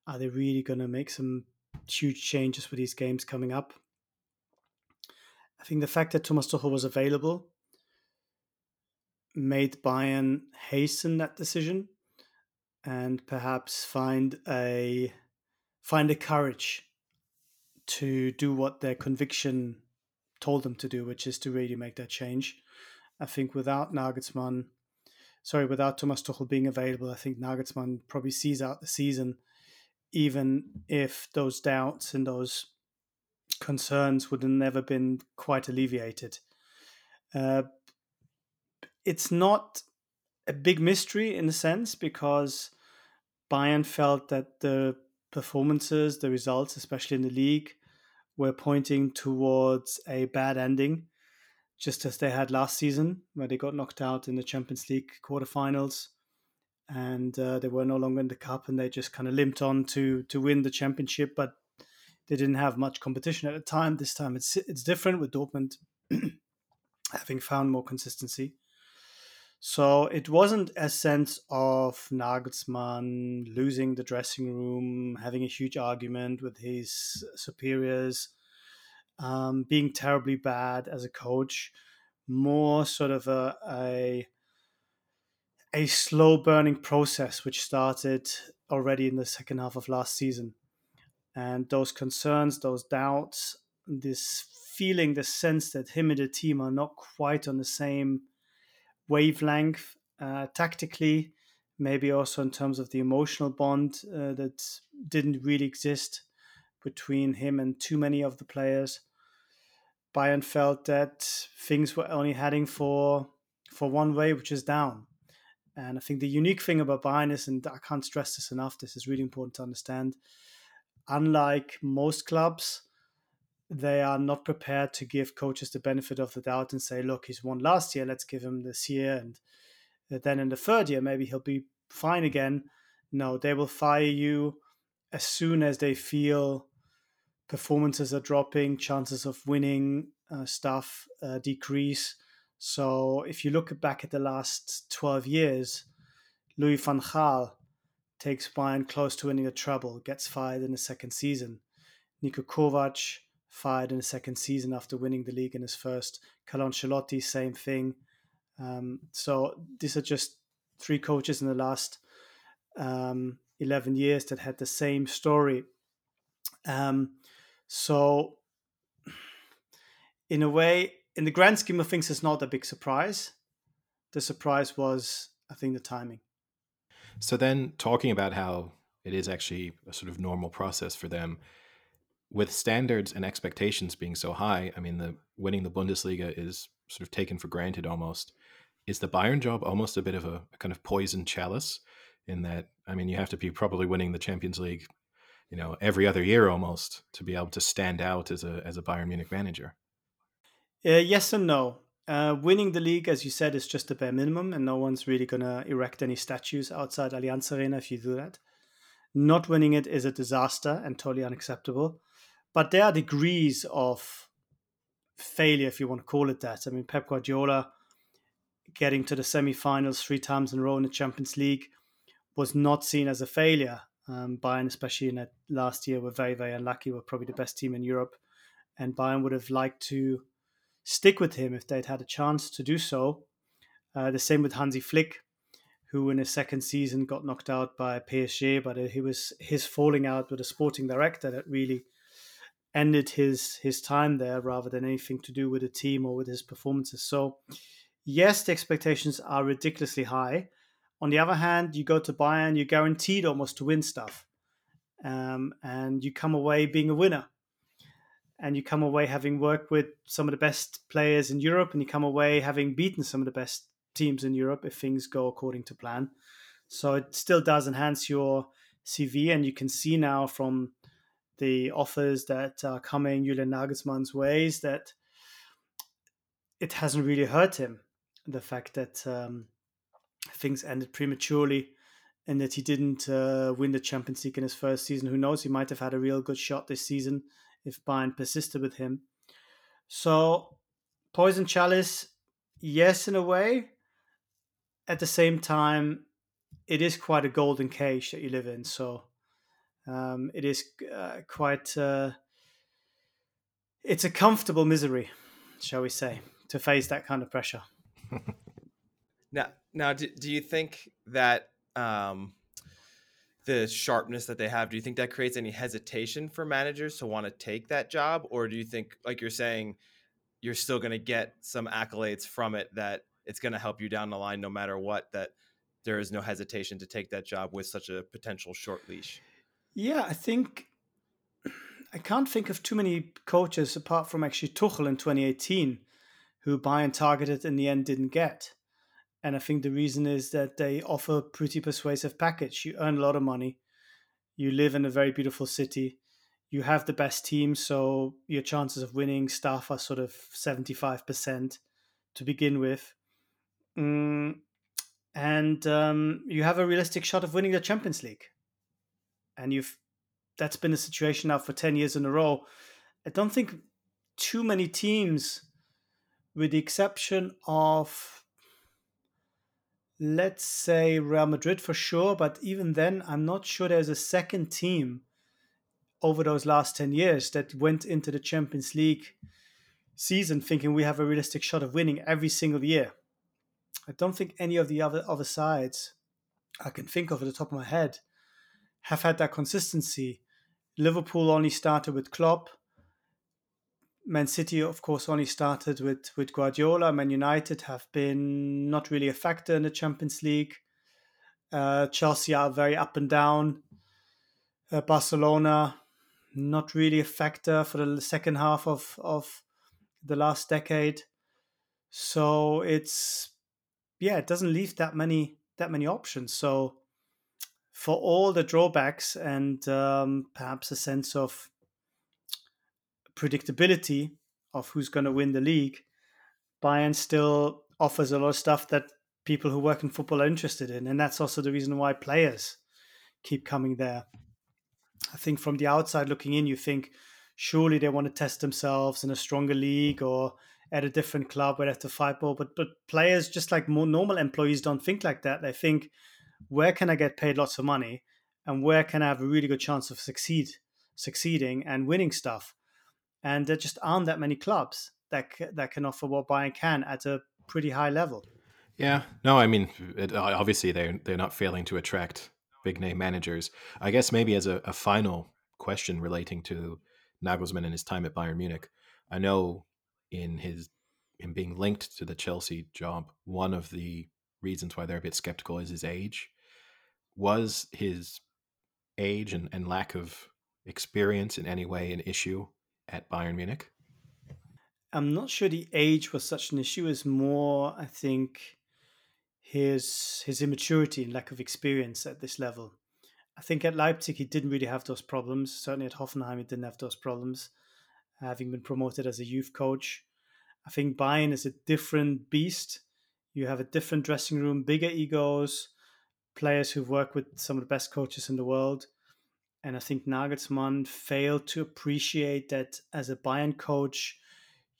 are they really going to make some huge changes for these games coming up? I think the fact that Thomas Tuchel was available made Bayern hasten that decision and perhaps find a find a courage to do what their conviction told them to do, which is to really make that change. I think without Nagelsmann, sorry, without Thomas Tuchel being available, I think Nagelsmann probably sees out the season, even if those doubts and those concerns would have never been quite alleviated. Uh, it's not a big mystery in a sense because Bayern felt that the performances, the results, especially in the league, were pointing towards a bad ending. Just as they had last season, where they got knocked out in the Champions League quarterfinals, and uh, they were no longer in the cup, and they just kind of limped on to to win the championship, but they didn't have much competition at the time. This time it's it's different with Dortmund having found more consistency. So it wasn't a sense of Nagelsmann losing the dressing room, having a huge argument with his superiors, um, being terribly bad as a coach. More sort of a, a a slow burning process which started already in the second half of last season. And those concerns, those doubts, this feeling, the sense that him and the team are not quite on the same wavelength uh, tactically, maybe also in terms of the emotional bond uh, that didn't really exist between him and too many of the players. Bayern felt that things were only heading for for one way, which is down. And I think the unique thing about Bayern is, and I can't stress this enough, this is really important to understand. Unlike most clubs, they are not prepared to give coaches the benefit of the doubt and say, look, he's won last year, let's give him this year. And then in the third year, maybe he'll be fine again. No, they will fire you as soon as they feel performances are dropping, chances of winning uh, stuff uh, decrease. So if you look back at the last 12 years, Louis van Gaal takes Bayern close to winning a treble, gets fired in the second season. Niko Kovac fired in the second season after winning the league in his first. Carlo Ancelotti, same thing. Um, so these are just three coaches in the last um, 11 years that had the same story. Um, so, in a way, in the grand scheme of things, it's not a big surprise. The surprise was, I think, the timing. So, then talking about how it is actually a sort of normal process for them, with standards and expectations being so high, I mean, the winning the Bundesliga is sort of taken for granted almost. Is the Bayern job almost a bit of a, a kind of poison chalice? In that, I mean, you have to be probably winning the Champions League, you know, every other year almost to be able to stand out as a as a Bayern Munich manager. Uh, yes and no. Uh, winning the league, as you said, is just a bare minimum, and no one's really going to erect any statues outside Allianz Arena if you do that. Not winning it is a disaster and totally unacceptable. But there are degrees of failure, if you want to call it that. I mean, Pep Guardiola getting to the semi-finals three times in a row in the Champions League was not seen as a failure. Um, Bayern, especially in that last year, were very, very unlucky. Were probably the best team in Europe, and Bayern would have liked to stick with him if they'd had a chance to do so. Uh, the same with Hansi Flick, who in his second season got knocked out by PSG, but he was his falling out with a sporting director that really ended his his time there rather than anything to do with the team or with his performances. So yes, the expectations are ridiculously high. On the other hand, you go to Bayern, you're guaranteed almost to win stuff, um, and you come away being a winner. And you come away having worked with some of the best players in Europe, and you come away having beaten some of the best teams in Europe if things go according to plan. So it still does enhance your CV, and you can see now from the offers that are coming Julian Nagelsmann's ways that it hasn't really hurt him. The fact that um, things ended prematurely and that he didn't uh, win the Champions League in his first season. Who knows? He might have had a real good shot this season if Bayern persisted with him. So, Poison Chalice, yes, in a way. At the same time, it is quite a golden cage that you live in. So, um, it is uh, quite uh, it's a comfortable misery shall we say to face that kind of pressure now now do, do you think that um, the sharpness that they have do you think that creates any hesitation for managers to want to take that job or do you think like you're saying you're still going to get some accolades from it that it's going to help you down the line no matter what that there is no hesitation to take that job with such a potential short leash yeah, I think I can't think of too many coaches apart from actually Tuchel in 2018 who Bayern targeted in the end didn't get. And I think the reason is that they offer a pretty persuasive package. You earn a lot of money. You live in a very beautiful city. You have the best team, so your chances of winning stuff are sort of 75%. to begin with. Mm, and um, you have a realistic shot of winning the Champions League. And you've that's been the situation now for 10 years in a row. I don't think too many teams, with the exception of, let's say, Real Madrid for sure, but even then, I'm not sure there's a second team over those last 10 years that went into the Champions League season thinking we have a realistic shot of winning every single year. I don't think any of the other other sides I can think of at the top of my head have had that consistency. Liverpool only started with Klopp. Man City, of course, only started with, with Guardiola. Man United have been not really a factor in the Champions League. Uh, Chelsea are very up and down. Uh, Barcelona, not really a factor for the second half of, of the last decade. So it's yeah, it doesn't leave that many that many options. So for all the drawbacks and um, perhaps a sense of predictability of who's going to win the league, Bayern still offers a lot of stuff that people who work in football are interested in, and that's also the reason why players keep coming there. I think from the outside looking in, you think surely they want to test themselves in a stronger league or at a different club where they have to fight more. But but players, just like more normal employees, don't think like that. They think, where can I get paid lots of money, and where can I have a really good chance of succeed, succeeding and winning stuff. And there just aren't that many clubs that that can offer what Bayern can at a pretty high level. Yeah, no, I mean, it, uh, obviously they're they're not failing to attract big name managers. I guess maybe as a, a final question relating to Nagelsmann and his time at Bayern Munich, I know in his in being linked to the Chelsea job, one of the reasons why they're a bit skeptical is his age. Was his age and, and lack of experience in any way an issue at Bayern Munich? I'm not sure the age was such an issue. It's more, I think, his his immaturity and lack of experience at this level. I think at Leipzig he didn't really have those problems. Certainly at Hoffenheim he didn't have those problems having been promoted as a youth coach. I think Bayern is a different beast. You have a different dressing room, bigger egos, players who've worked with some of the best coaches in the world. And I think Nagelsmann failed to appreciate that as a Bayern coach,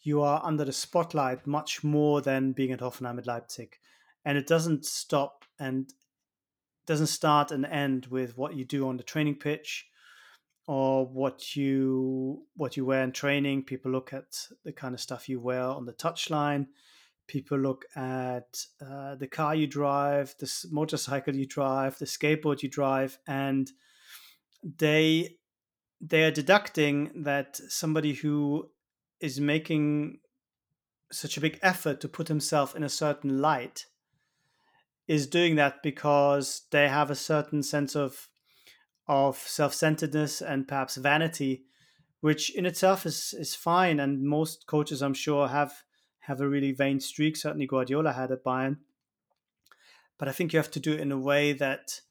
you are under the spotlight much more than being at Hoffenheim at Leipzig. And it doesn't stop and doesn't start and end with what you do on the training pitch or what you what you wear in training. People look at the kind of stuff you wear on the touchline. People look at uh, the car you drive, the motorcycle you drive, the skateboard you drive, and they they are deducting that somebody who is making such a big effort to put himself in a certain light is doing that because they have a certain sense of of self-centeredness and perhaps vanity, which in itself is is fine. And most coaches, I'm sure, have have a really vain streak. Certainly, Guardiola had at Bayern. But I think you have to do it in a way that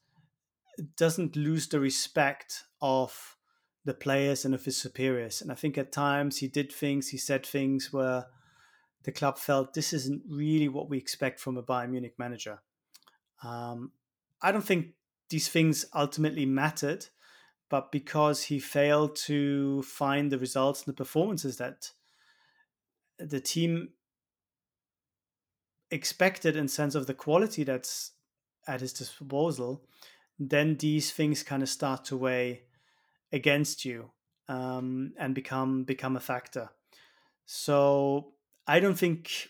doesn't lose the respect of the players and of his superiors. And I think at times he did things, he said things where the club felt this isn't really what we expect from a Bayern Munich manager. Um, I don't think these things ultimately mattered, but because he failed to find the results and the performances that the team expected in sense of the quality that's at his disposal, then these things kind of start to weigh against you um, and become become a factor. So I don't think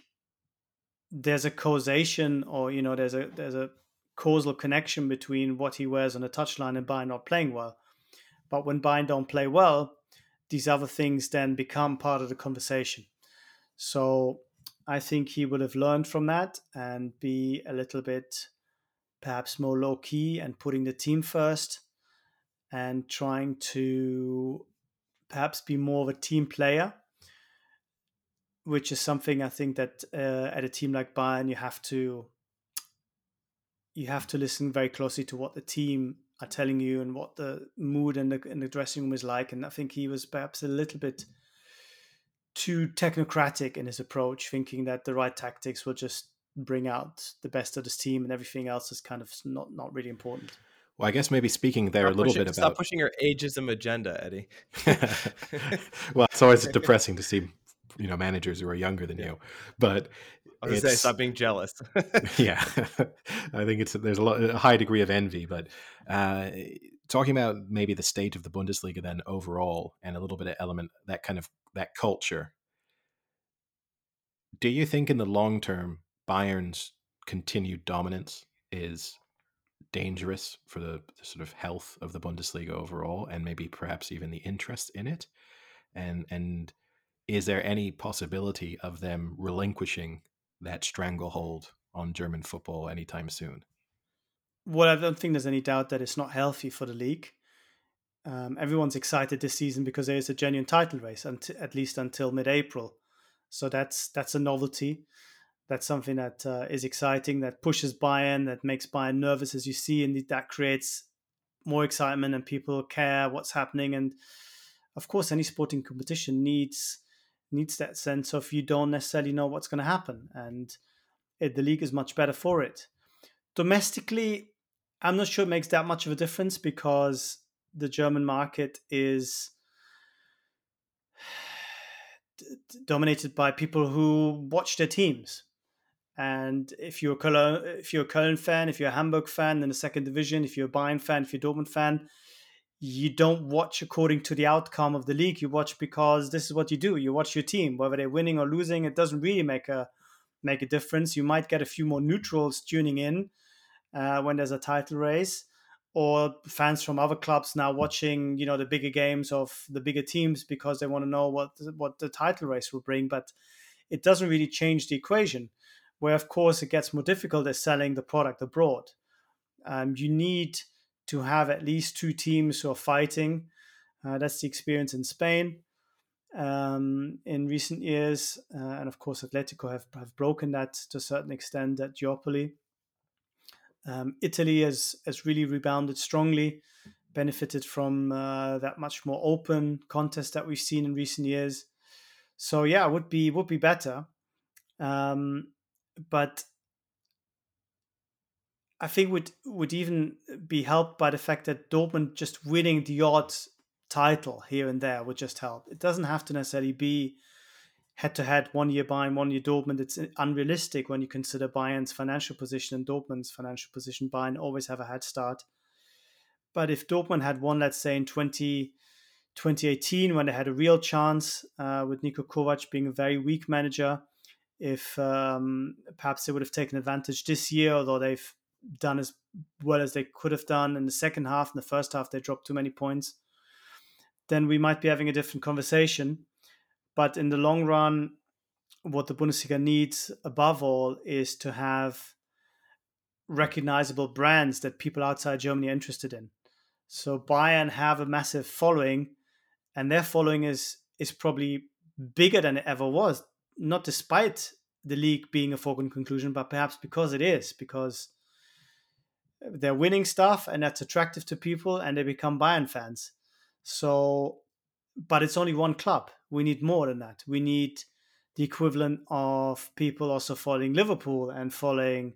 there's a causation or you know there's a there's a causal connection between what he wears on the touchline and Bayern not playing well. But when Bayern don't play well, these other things then become part of the conversation. So I think he would have learned from that and be a little bit perhaps more low key and putting the team first and trying to perhaps be more of a team player, which is something I think that uh, at a team like Bayern you have to you have to listen very closely to what the team are telling you and what the mood in the in the dressing room is like. And I think he was perhaps a little bit too technocratic in his approach, thinking that the right tactics will just bring out the best of this team and everything else is kind of not not really important. Well, I guess maybe speaking there Stop a little pushing, bit stop about. pushing your ageism agenda, Eddie. well, it's always depressing to see, you know, managers who are younger than Yeah. you, but I was gonna say, it's stop being jealous. yeah. I think it's there's a, lot, a high degree of envy, but uh, talking about maybe the state of the Bundesliga then overall, and a little bit of element that kind of that culture. Do you think in the long term Bayern's continued dominance is dangerous for the, the sort of health of the Bundesliga overall, and maybe perhaps even the interest in it? And and is there any possibility of them relinquishing that stranglehold on German football anytime soon? Well, I don't think there's any doubt that it's not healthy for the league. Um, everyone's excited this season because there is a genuine title race, at least until mid-April. So that's that's a novelty. That's something that uh, is exciting. That pushes Bayern, That makes Bayern nervous, as you see, and that creates more excitement and people care what's happening. And of course, any sporting competition needs needs that sense of you don't necessarily know what's going to happen, and it, the league is much better for it. Domestically, I'm not sure it makes that much of a difference because the German market is dominated by people who watch their teams. And if you're a Cologne, if you're a Köln fan, if you're a Hamburg fan in the second division, if you're a Bayern fan, if you're a Dortmund fan, you don't watch according to the outcome of the league. You watch because this is what you do. You watch your team, whether they're winning or losing. It doesn't really make a make a difference. You might get a few more neutrals tuning in uh, when there's a title race, or fans from other clubs now watching, you know, the bigger games of the bigger teams because they want to know what what the title race will bring. But it doesn't really change the equation. Where of course it gets more difficult is selling the product abroad. Um, you need to have at least two teams who are fighting. Uh, that's the experience in Spain um, in recent years, uh, and of course, Atletico have, have broken that to a certain extent. That duopoly. Um, Italy has has really rebounded strongly, benefited from uh, that much more open contest that we've seen in recent years. So yeah, would be would be better, um, but I think would would even be helped by the fact that Dortmund just winning the odd title here and there would just help. It doesn't have to necessarily be head to head, one year Bayern, one year Dortmund. It's unrealistic when you consider Bayern's financial position and Dortmund's financial position. Bayern always have a head start. But if Dortmund had won, let's say in 20, 2018, when they had a real chance uh, with Niko Kovac being a very weak manager, if um, perhaps they would have taken advantage this year, although they've done as well as they could have done in the second half. In the first half, they dropped too many points. Then we might be having a different conversation. But in the long run, what the Bundesliga needs above all is to have recognizable brands that people outside Germany are interested in. So Bayern have a massive following, and their following is is probably bigger than it ever was. Not despite the league being a foregone conclusion, but perhaps because it is, because they're winning stuff and that's attractive to people and they become Bayern fans. So, but it's only one club. We need more than that. We need the equivalent of people also following Liverpool and following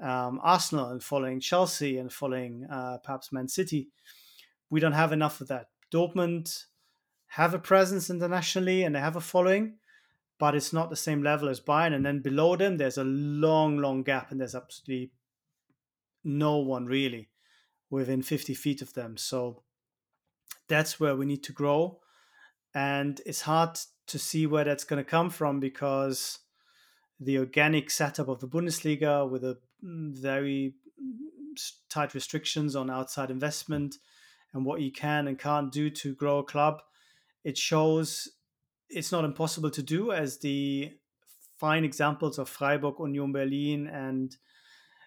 um, Arsenal and following Chelsea and following uh, perhaps Man City. We don't have enough of that. Dortmund have a presence internationally and they have a following, but it's not the same level as Bayern. And then below them, there's a long, long gap, and there's absolutely no one really within 50 feet of them. So that's where we need to grow. And it's hard to see where that's going to come from because the organic setup of the Bundesliga with a mm, very mm, tight restrictions on outside investment and what you can and can't do to grow a club, it shows it's not impossible to do as the fine examples of Freiburg, Union Berlin, and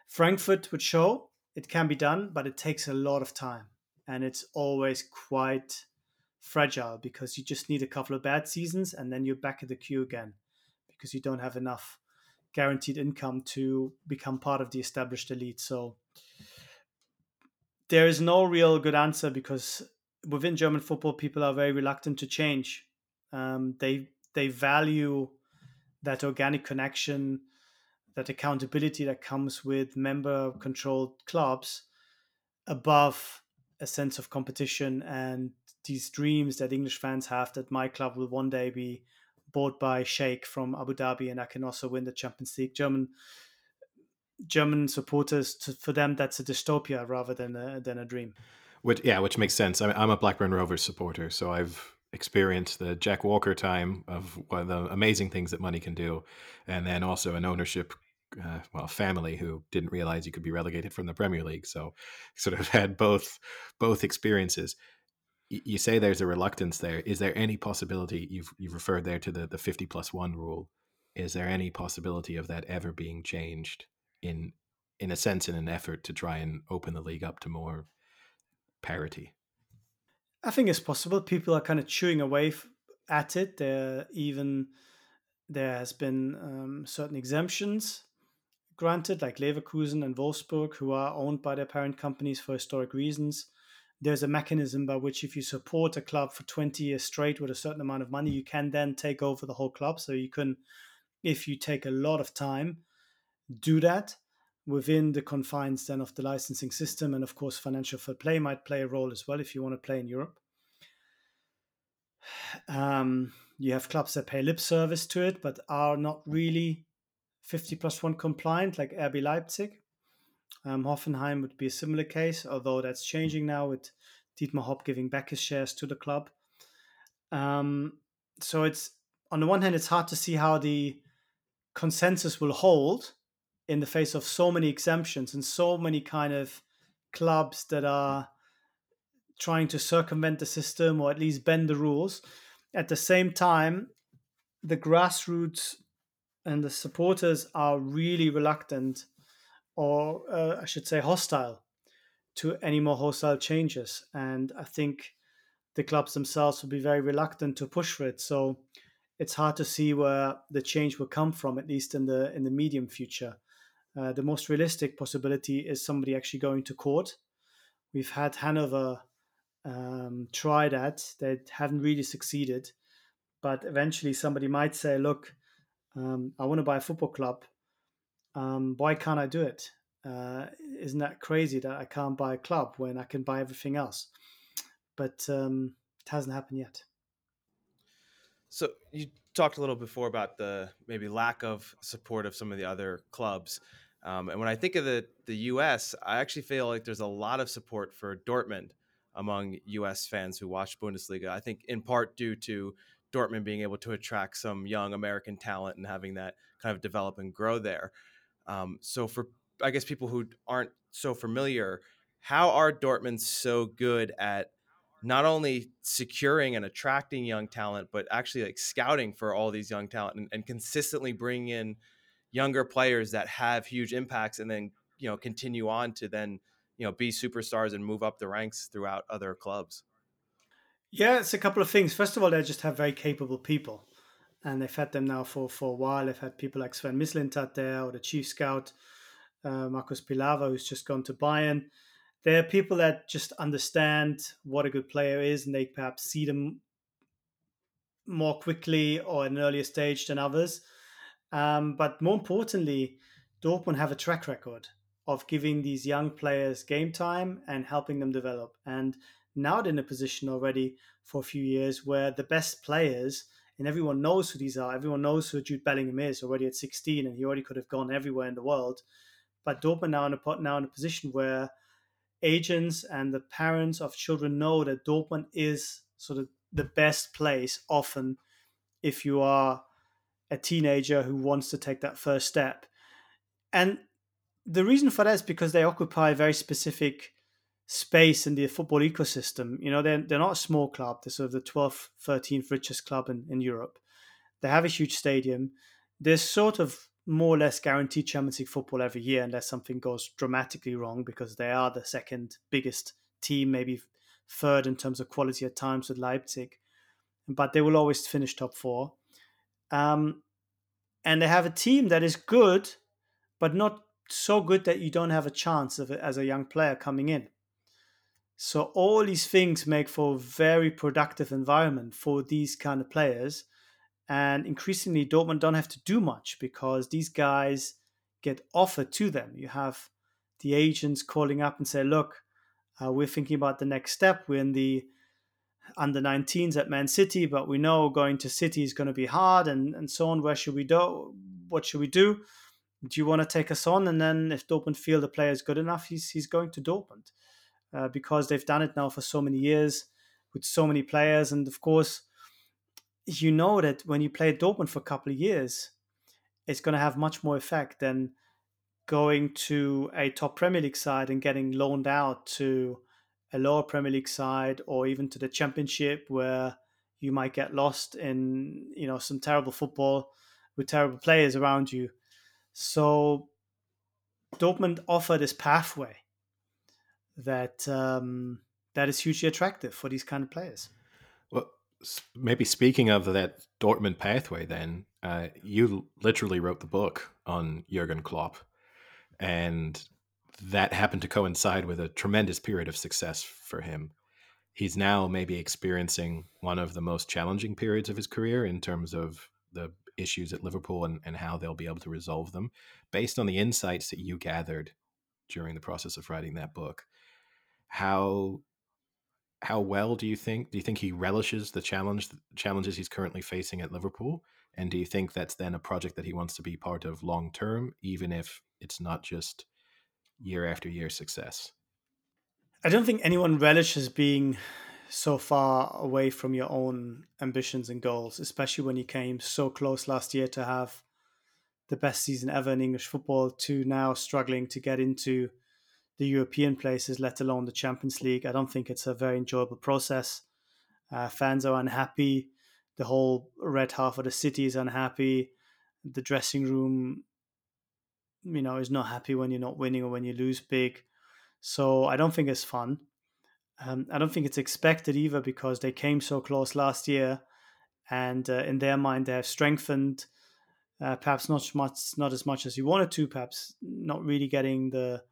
Frankfurt would show. It can be done, but it takes a lot of time and it's always quite fragile because you just need a couple of bad seasons and then you're back at the queue again because you don't have enough guaranteed income to become part of the established elite. So there is no real good answer because within German football, people are very reluctant to change. Um, they they value that organic connection, that accountability that comes with member controlled clubs above a sense of competition and these dreams that English fans have that my club will one day be bought by Sheikh from Abu Dhabi and I can also win the Champions League. German German supporters, to, for them, that's a dystopia rather than a, than a dream. Which yeah, which makes sense. I mean, I'm a Blackburn Rovers supporter, so I've experienced the Jack Walker time of one of the amazing things that money can do, and then also an ownership, uh, well, family who didn't realize you could be relegated from the Premier League. So, sort of had both both experiences. you say there's a reluctance there. Is there any possibility you've you've referred there to the the 50 plus one rule? Is there any possibility of that ever being changed in in a sense in an effort to try and open the league up to more parity? I think it's possible. People are kind of chewing away at it. There even there has been um, certain exemptions granted, like Leverkusen and Wolfsburg, who are owned by their parent companies for historic reasons. There's a mechanism by which, if you support a club for 20 years straight with a certain amount of money, you can then take over the whole club. So you can, if you take a lot of time, do that within the confines then of the licensing system. And of course, financial fair play might play a role as well if you want to play in Europe. Um, you have clubs that pay lip service to it, but are not really 50 plus one compliant, like RB Leipzig. Um, Hoffenheim would be a similar case, although that's changing now with Dietmar Hopp giving back his shares to the club. Um, so it's on the one hand, it's hard to see how the consensus will hold in the face of so many exemptions and so many kind of clubs that are trying to circumvent the system or at least bend the rules. At the same time, the grassroots and the supporters are really reluctant, or uh, I should say, hostile to any more hostile changes. And I think the clubs themselves will be very reluctant to push for it. So it's hard to see where the change will come from, at least in the in the medium future. Uh, the most realistic possibility is somebody actually going to court. We've had Hanover um, try that; they haven't really succeeded. But eventually, somebody might say, "Look, um, I want to buy a football club. Um, why can't I do it? Uh, isn't that crazy that I can't buy a club when I can buy everything else?" But um, it hasn't happened yet. So you talked a little before about the maybe lack of support of some of the other clubs. Um, and when I think of the the U.S., I actually feel like there's a lot of support for Dortmund among U.S. fans who watch Bundesliga. I think in part due to Dortmund being able to attract some young American talent and having that kind of develop and grow there. Um, so for I guess people who aren't so familiar, how are Dortmund so good at not only securing and attracting young talent, but actually like scouting for all these young talent and, and consistently bringing in younger players that have huge impacts and then you know continue on to then you know be superstars and move up the ranks throughout other clubs. Yeah it's a couple of things. First of all they just have very capable people and they've had them now for for a while. They've had people like sven mislintat there or the chief scout uh, markus pilawa who's just gone to bayern they're people that just understand what a good player is and they perhaps see them more quickly or at an earlier stage than others um, but more importantly, Dortmund have a track record of giving these young players game time and helping them develop. And now they're in a position already for a few years where the best players, and everyone knows who these are, everyone knows who Jude Bellingham is already at 16, and he already could have gone everywhere in the world. But Dortmund now in a now in a position where agents and the parents of children know that Dortmund is sort of the best place often if you are a teenager who wants to take that first step. And the reason for that is because they occupy a very specific space in the football ecosystem. You know, they're, they're not a small club. They're sort of the 12th, 13th richest club in, in Europe. They have a huge stadium. There's sort of more or less guaranteed Champions League football every year unless something goes dramatically wrong because they are the second biggest team, maybe third in terms of quality at times with Leipzig. But they will always finish top four. Um, and they have a team that is good, but not so good that you don't have a chance of it as a young player coming in. So all these things make for a very productive environment for these kind of players. And increasingly, Dortmund don't have to do much because these guys get offered to them. You have the agents calling up and say, look, uh, we're thinking about the next step. We're in the under 19s at Man City, but we know going to City is going to be hard and, and so on. Where should we do? What should we do? Do you want to take us on? And then if Dortmund feel the player is good enough, he's, he's going to Dortmund uh, because they've done it now for so many years with so many players. And of course, you know that when you play at Dortmund for a couple of years, it's going to have much more effect than going to a top Premier League side and getting loaned out to a lower Premier League side or even to the Championship where you might get lost in you know some terrible football with terrible players around you. So Dortmund offer this pathway that um, that is hugely attractive for these kind of players. Maybe speaking of that Dortmund pathway, then uh, you literally wrote the book on Jurgen Klopp, and that happened to coincide with a tremendous period of success for him. He's now maybe experiencing one of the most challenging periods of his career in terms of the issues at Liverpool and, and how they'll be able to resolve them. Based on the insights that you gathered during the process of writing that book, how how well do you think do you think he relishes the challenge the challenges he's currently facing at Liverpool? And do you think that's then a project that he wants to be part of long term even if it's not just year after year success? I don't think anyone relishes being so far away from your own ambitions and goals especially when you came so close last year to have the best season ever in English football to now struggling to get into the European places, let alone the Champions League. I don't think it's a very enjoyable process. Uh, fans are unhappy. The whole red half of the city is unhappy. The dressing room, you know, is not happy when you're not winning or when you lose big. So I don't think it's fun. Um, I don't think it's expected either because they came so close last year, and uh, in their mind they have strengthened. Uh, perhaps not much, not as much as you wanted to. Perhaps not really getting the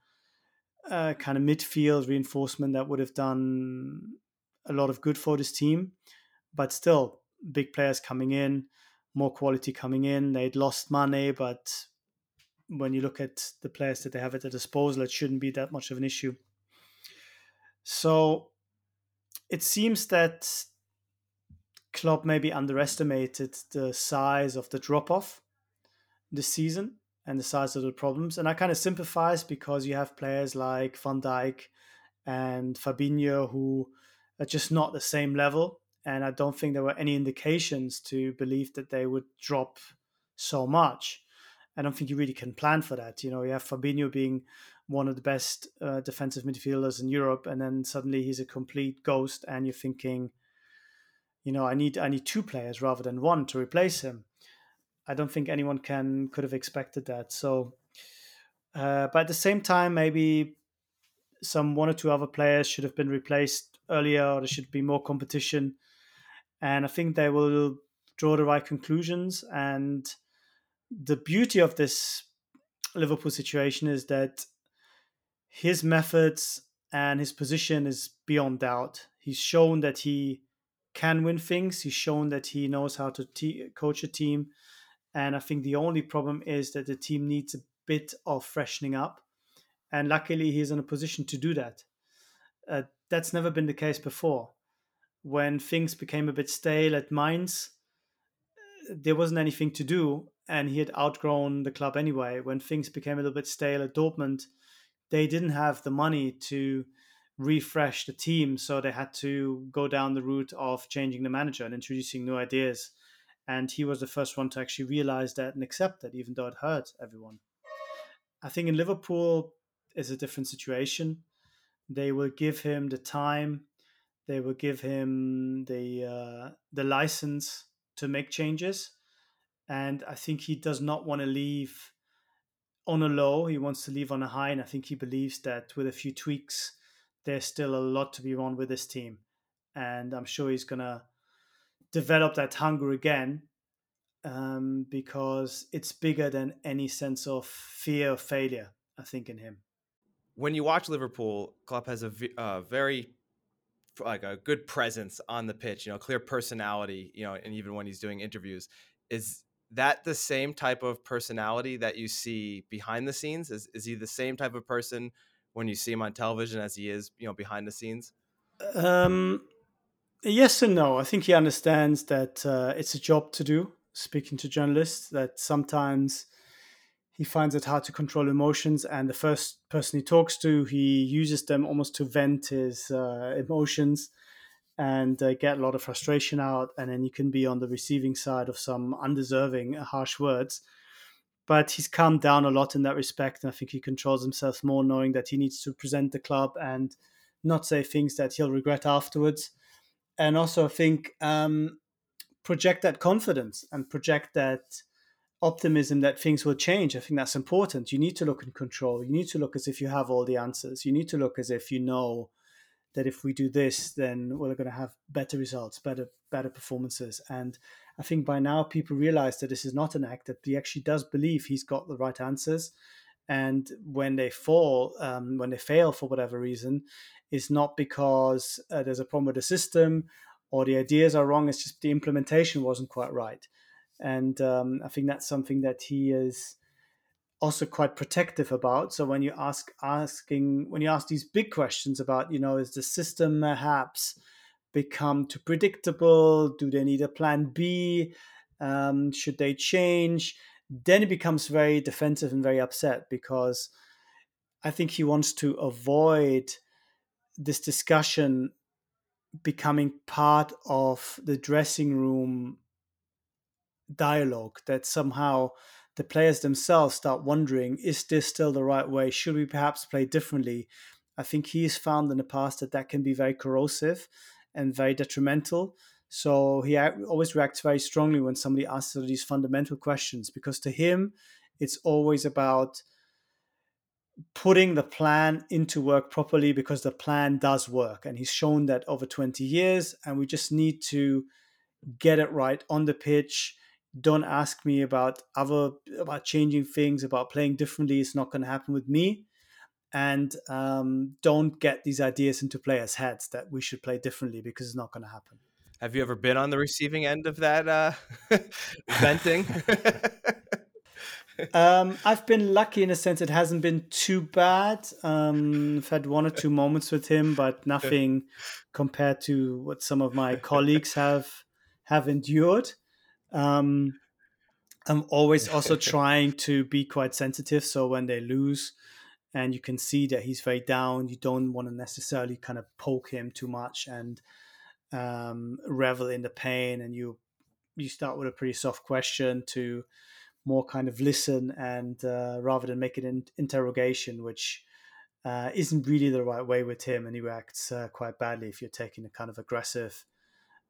uh, kind of midfield reinforcement that would have done a lot of good for this team. But still, big players coming in, more quality coming in. They'd lost money, but when you look at the players that they have at their disposal, it shouldn't be that much of an issue. So it seems that Klopp maybe underestimated the size of the drop off this season and the size of the problems. And I kind of sympathize because you have players like Van Dijk and Fabinho who are just not the same level. And I don't think there were any indications to believe that they would drop so much. I don't think you really can plan for that. You know, you have Fabinho being one of the best uh, defensive midfielders in Europe, and then suddenly he's a complete ghost, and you're thinking, you know, I need I need two players rather than one to replace him. I don't think anyone can could have expected that. So, uh, but at the same time, maybe some one or two other players should have been replaced earlier, or there should be more competition. And I think they will draw the right conclusions. And the beauty of this Liverpool situation is that his methods and his position is beyond doubt. He's shown that he can win things. He's shown that he knows how to te- coach a team. And I think the only problem is that the team needs a bit of freshening up. And luckily, he's in a position to do that. Uh, that's never been the case before. When things became a bit stale at Mainz, there wasn't anything to do, and he had outgrown the club anyway. When things became a little bit stale at Dortmund, they didn't have the money to refresh the team, so they had to go down the route of changing the manager and introducing new ideas and he was the first one to actually realize that and accept that, even though it hurt everyone. I think in Liverpool is a different situation. They will give him the time, they will give him the uh, the license to make changes, and I think he does not want to leave on a low. He wants to leave on a high, and I think he believes that with a few tweaks, there's still a lot to be won with this team, and I'm sure he's gonna develop that hunger again um, because it's bigger than any sense of fear of failure, I think, in him. When you watch Liverpool, Klopp has a v- uh, very like a good presence on the pitch, you know, clear personality, you know, and even when he's doing interviews, is that the same type of personality that you see behind the scenes? Is is he the same type of person when you see him on television as he is, you know, behind the scenes? Um, yes and no. I think he understands that uh, it's a job to do. Speaking to journalists, that sometimes he finds it hard to control emotions, and the first person he talks to, he uses them almost to vent his uh, emotions and uh, get a lot of frustration out, and then you can be on the receiving side of some undeserving, uh, harsh words. But he's calmed down a lot in that respect, and I think he controls himself more, knowing that he needs to present the club and not say things that he'll regret afterwards. And also, I think um, project that confidence and project that optimism that things will change. I think that's important. You need to look in control. You need to look as if you have all the answers. You need to look as if you know that if we do this, then we're going to have better results, better better performances. And I think by now people realize that this is not an act; that he actually does believe he's got the right answers. And when they fall, um, when they fail for whatever reason, is not because uh, there's a problem with the system or the ideas are wrong. It's just the implementation wasn't quite right. And um, I think that's something that he is also quite protective about. So when you ask asking when you ask these big questions about, you know, is the system perhaps become too predictable? Do they need a plan B? Um, should they change? Then it becomes very defensive and very upset because I think he wants to avoid this discussion becoming part of the dressing room dialogue that somehow the players themselves start wondering is this still the right way? Should we perhaps play differently? I think he's found in the past that that can be very corrosive and very detrimental. So he always reacts very strongly when somebody asks these fundamental questions because to him, it's always about putting the plan into work properly because the plan does work. And he's shown that over 20 years. And we just need to get it right on the pitch don't ask me about other about changing things about playing differently it's not going to happen with me and um, don't get these ideas into players heads that we should play differently because it's not going to happen have you ever been on the receiving end of that uh, venting um, I've been lucky in a sense it hasn't been too bad. Um, I've had one or two moments with him, but nothing compared to what some of my colleagues have have endured. Um, I'm always also trying to be quite sensitive. So when they lose and you can see that he's very down, you don't want to necessarily kind of poke him too much and um, revel in the pain. And you you start with a pretty soft question to more kind of listen and uh, rather than make it an interrogation, which uh, isn't really the right way with him, and he reacts uh, quite badly if you're taking a kind of aggressive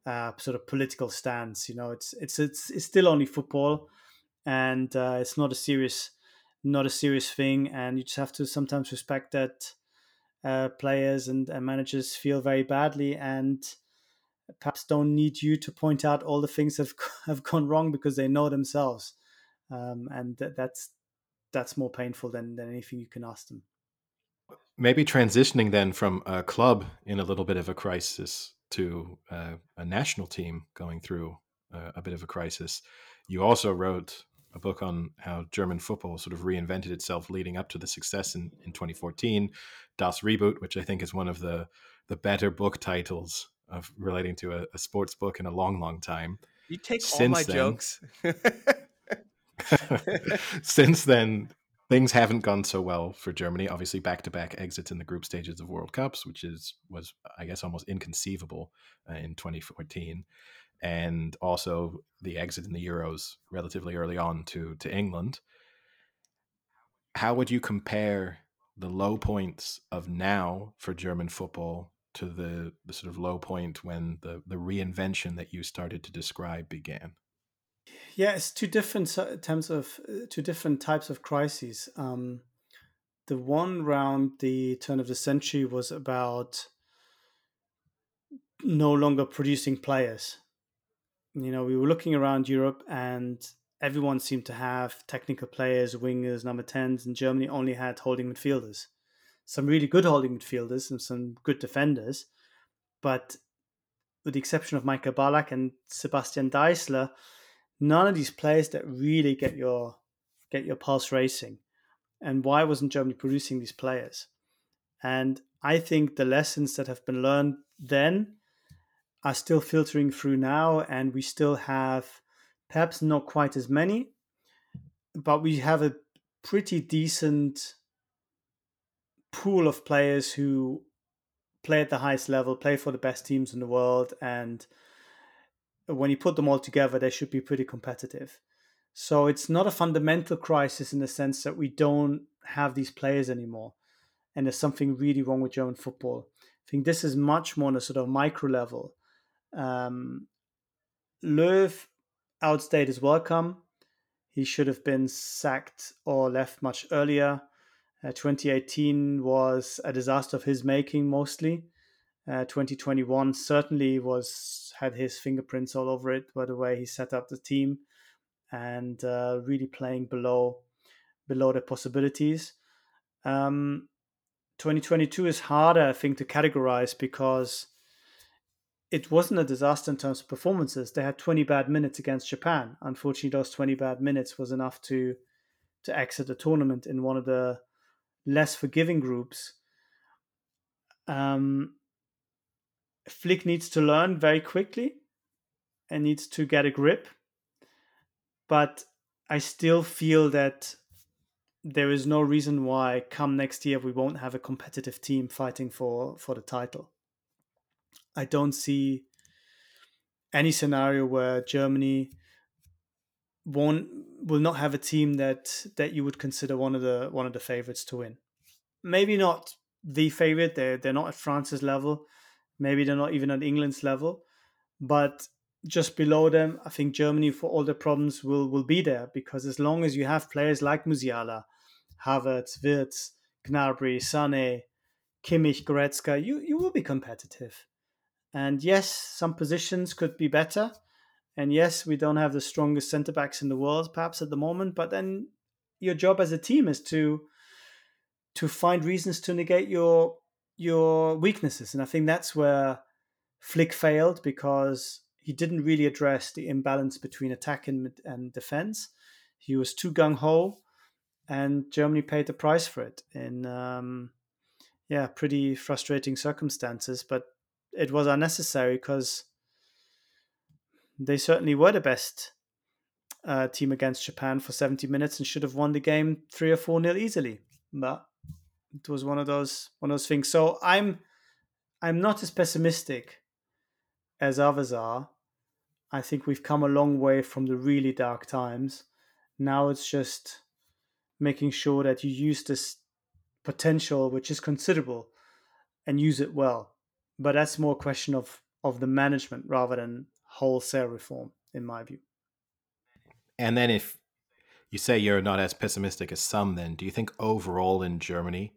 uh, sort of political stance. You know, it's it's it's it's still only football, and uh, it's not a serious not a serious thing, and you just have to sometimes respect that uh, players and, and managers feel very badly and perhaps don't need you to point out all the things that have, gone wrong because they know themselves, um, and th- that's that's more painful than than anything you can ask them. Maybe transitioning then from a club in a little bit of a crisis to uh, a national team going through a bit of a crisis. You also wrote a book on how German football sort of reinvented itself leading up to the success in, in 2014, Das Reboot, which I think is one of the, the better book titles of relating to a, a sports book in a long, long time. You take Since all my then, jokes. Since then, things haven't gone so well for Germany. Obviously, back-to-back exits in the group stages of World Cups, which is was I guess almost inconceivable uh, in 2014, and also the exit in the Euros relatively early on to to England. How would you compare the low points of now for German football to the the sort of low point when the the reinvention that you started to describe began? Yeah, it's two different terms of uh, two different types of crises. Um, the one round the turn of the century was about no longer producing players. You know, we were looking around Europe and everyone seemed to have technical players, wingers, number 10s, and Germany only had holding midfielders. Some really good holding midfielders and some good defenders, but with the exception of Michael Ballack and Sebastian Deisler, none of these players that really get your get your pulse racing. And why wasn't Germany producing these players? And I think the lessons that have been learned then are still filtering through now, and we still have perhaps not quite as many, but we have a pretty decent pool of players who play at the highest level, play for the best teams in the world, and when you put them all together, they should be pretty competitive. So it's not a fundamental crisis in the sense that we don't have these players anymore, and there's something really wrong with German football. I think this is much more on a sort of micro level. Um, Löw outstayed his welcome. He should have been sacked or left much earlier. Uh, 2018 was a disaster of his making mostly. Uh, 2021 certainly was had his fingerprints all over it by the way he set up the team and uh, really playing below below the possibilities. Um, 2022 is harder, I think, to categorize because it wasn't a disaster in terms of performances. They had 20 bad minutes against Japan. Unfortunately, those 20 bad minutes was enough to to exit the tournament in one of the less forgiving groups. Um, Flick needs to learn very quickly and needs to get a grip. But I still feel that there is no reason why come next year we won't have a competitive team fighting for for the title. I don't see any scenario where Germany won't will not have a team that that you would consider one of the one of the favorites to win. Maybe not the favorite. They're they're not at France's level. Maybe they're not even at England's level. But just below them, I think Germany, for all their problems, will will be there because as long as you have players like Musiala, Havertz, Wirtz, Gnabry, Sané, Kimmich, Goretzka, you you will be competitive. And yes, some positions could be better. And yes, we don't have the strongest centre backs in the world, perhaps at the moment. But then your job as a team is to to find reasons to negate your your weaknesses. And I think that's where Flick failed because he didn't really address the imbalance between attack and, and defense. He was too gung ho, and Germany paid the price for it in um, yeah pretty frustrating circumstances. But it was unnecessary because they certainly were the best uh, team against Japan for 70 minutes and should have won the game three or four nil easily. But it was one of those one of those things. So I'm I'm not as pessimistic as others are. I think we've come a long way from the really dark times. Now it's just making sure that you use this potential, which is considerable, and use it well. But that's more a question of of the management rather than wholesale reform, in my view. And then if you say you're not as pessimistic as some, then do you think overall in Germany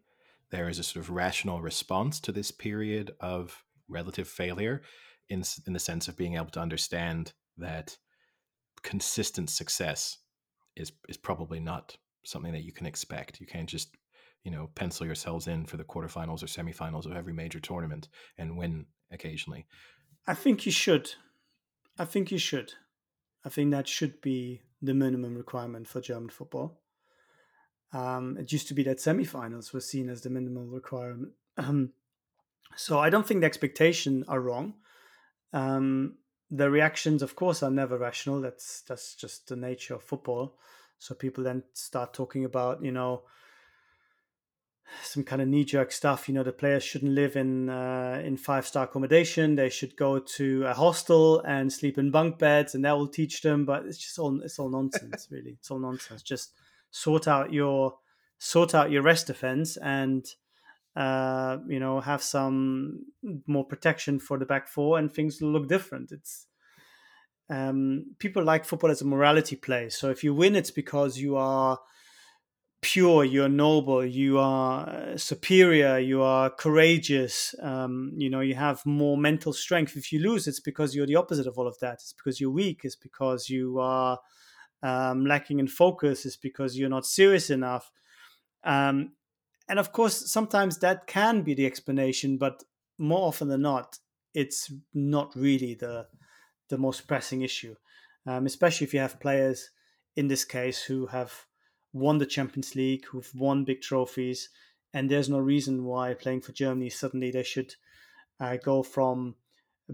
there is a sort of rational response to this period of relative failure? in in the sense of being able to understand that consistent success is is probably not something that you can expect. You can't just you know pencil yourselves in for the quarterfinals or semifinals of every major tournament and win occasionally. I think you should. I think you should. I think that should be the minimum requirement for German football. Um, it used to be that semifinals were seen as the minimum requirement. Um, so I don't think the expectations are wrong. Um, the reactions, of course, are never rational. That's that's just the nature of football. So people then start talking about, you know, some kind of knee jerk stuff. You know, the players shouldn't live in uh, in five star accommodation. They should go to a hostel and sleep in bunk beds, and that will teach them. But it's just all it's all nonsense, really. It's all nonsense. Just sort out your sort out your rest defense and uh, you know, have some more protection for the back four, and things will look different. It's um, people like football as a morality play. So if you win, it's because you are pure, you are noble, you are uh, superior, you are courageous. Um, you know, you have more mental strength. If you lose, it's because you're the opposite of all of that. It's because you're weak. It's because you are um, lacking in focus. It's because you're not serious enough. Um, and of course, sometimes that can be the explanation, but more often than not, it's not really the the most pressing issue, um, especially if you have players in this case who have won the Champions League, who've won big trophies, and there's no reason why playing for Germany suddenly they should uh, go from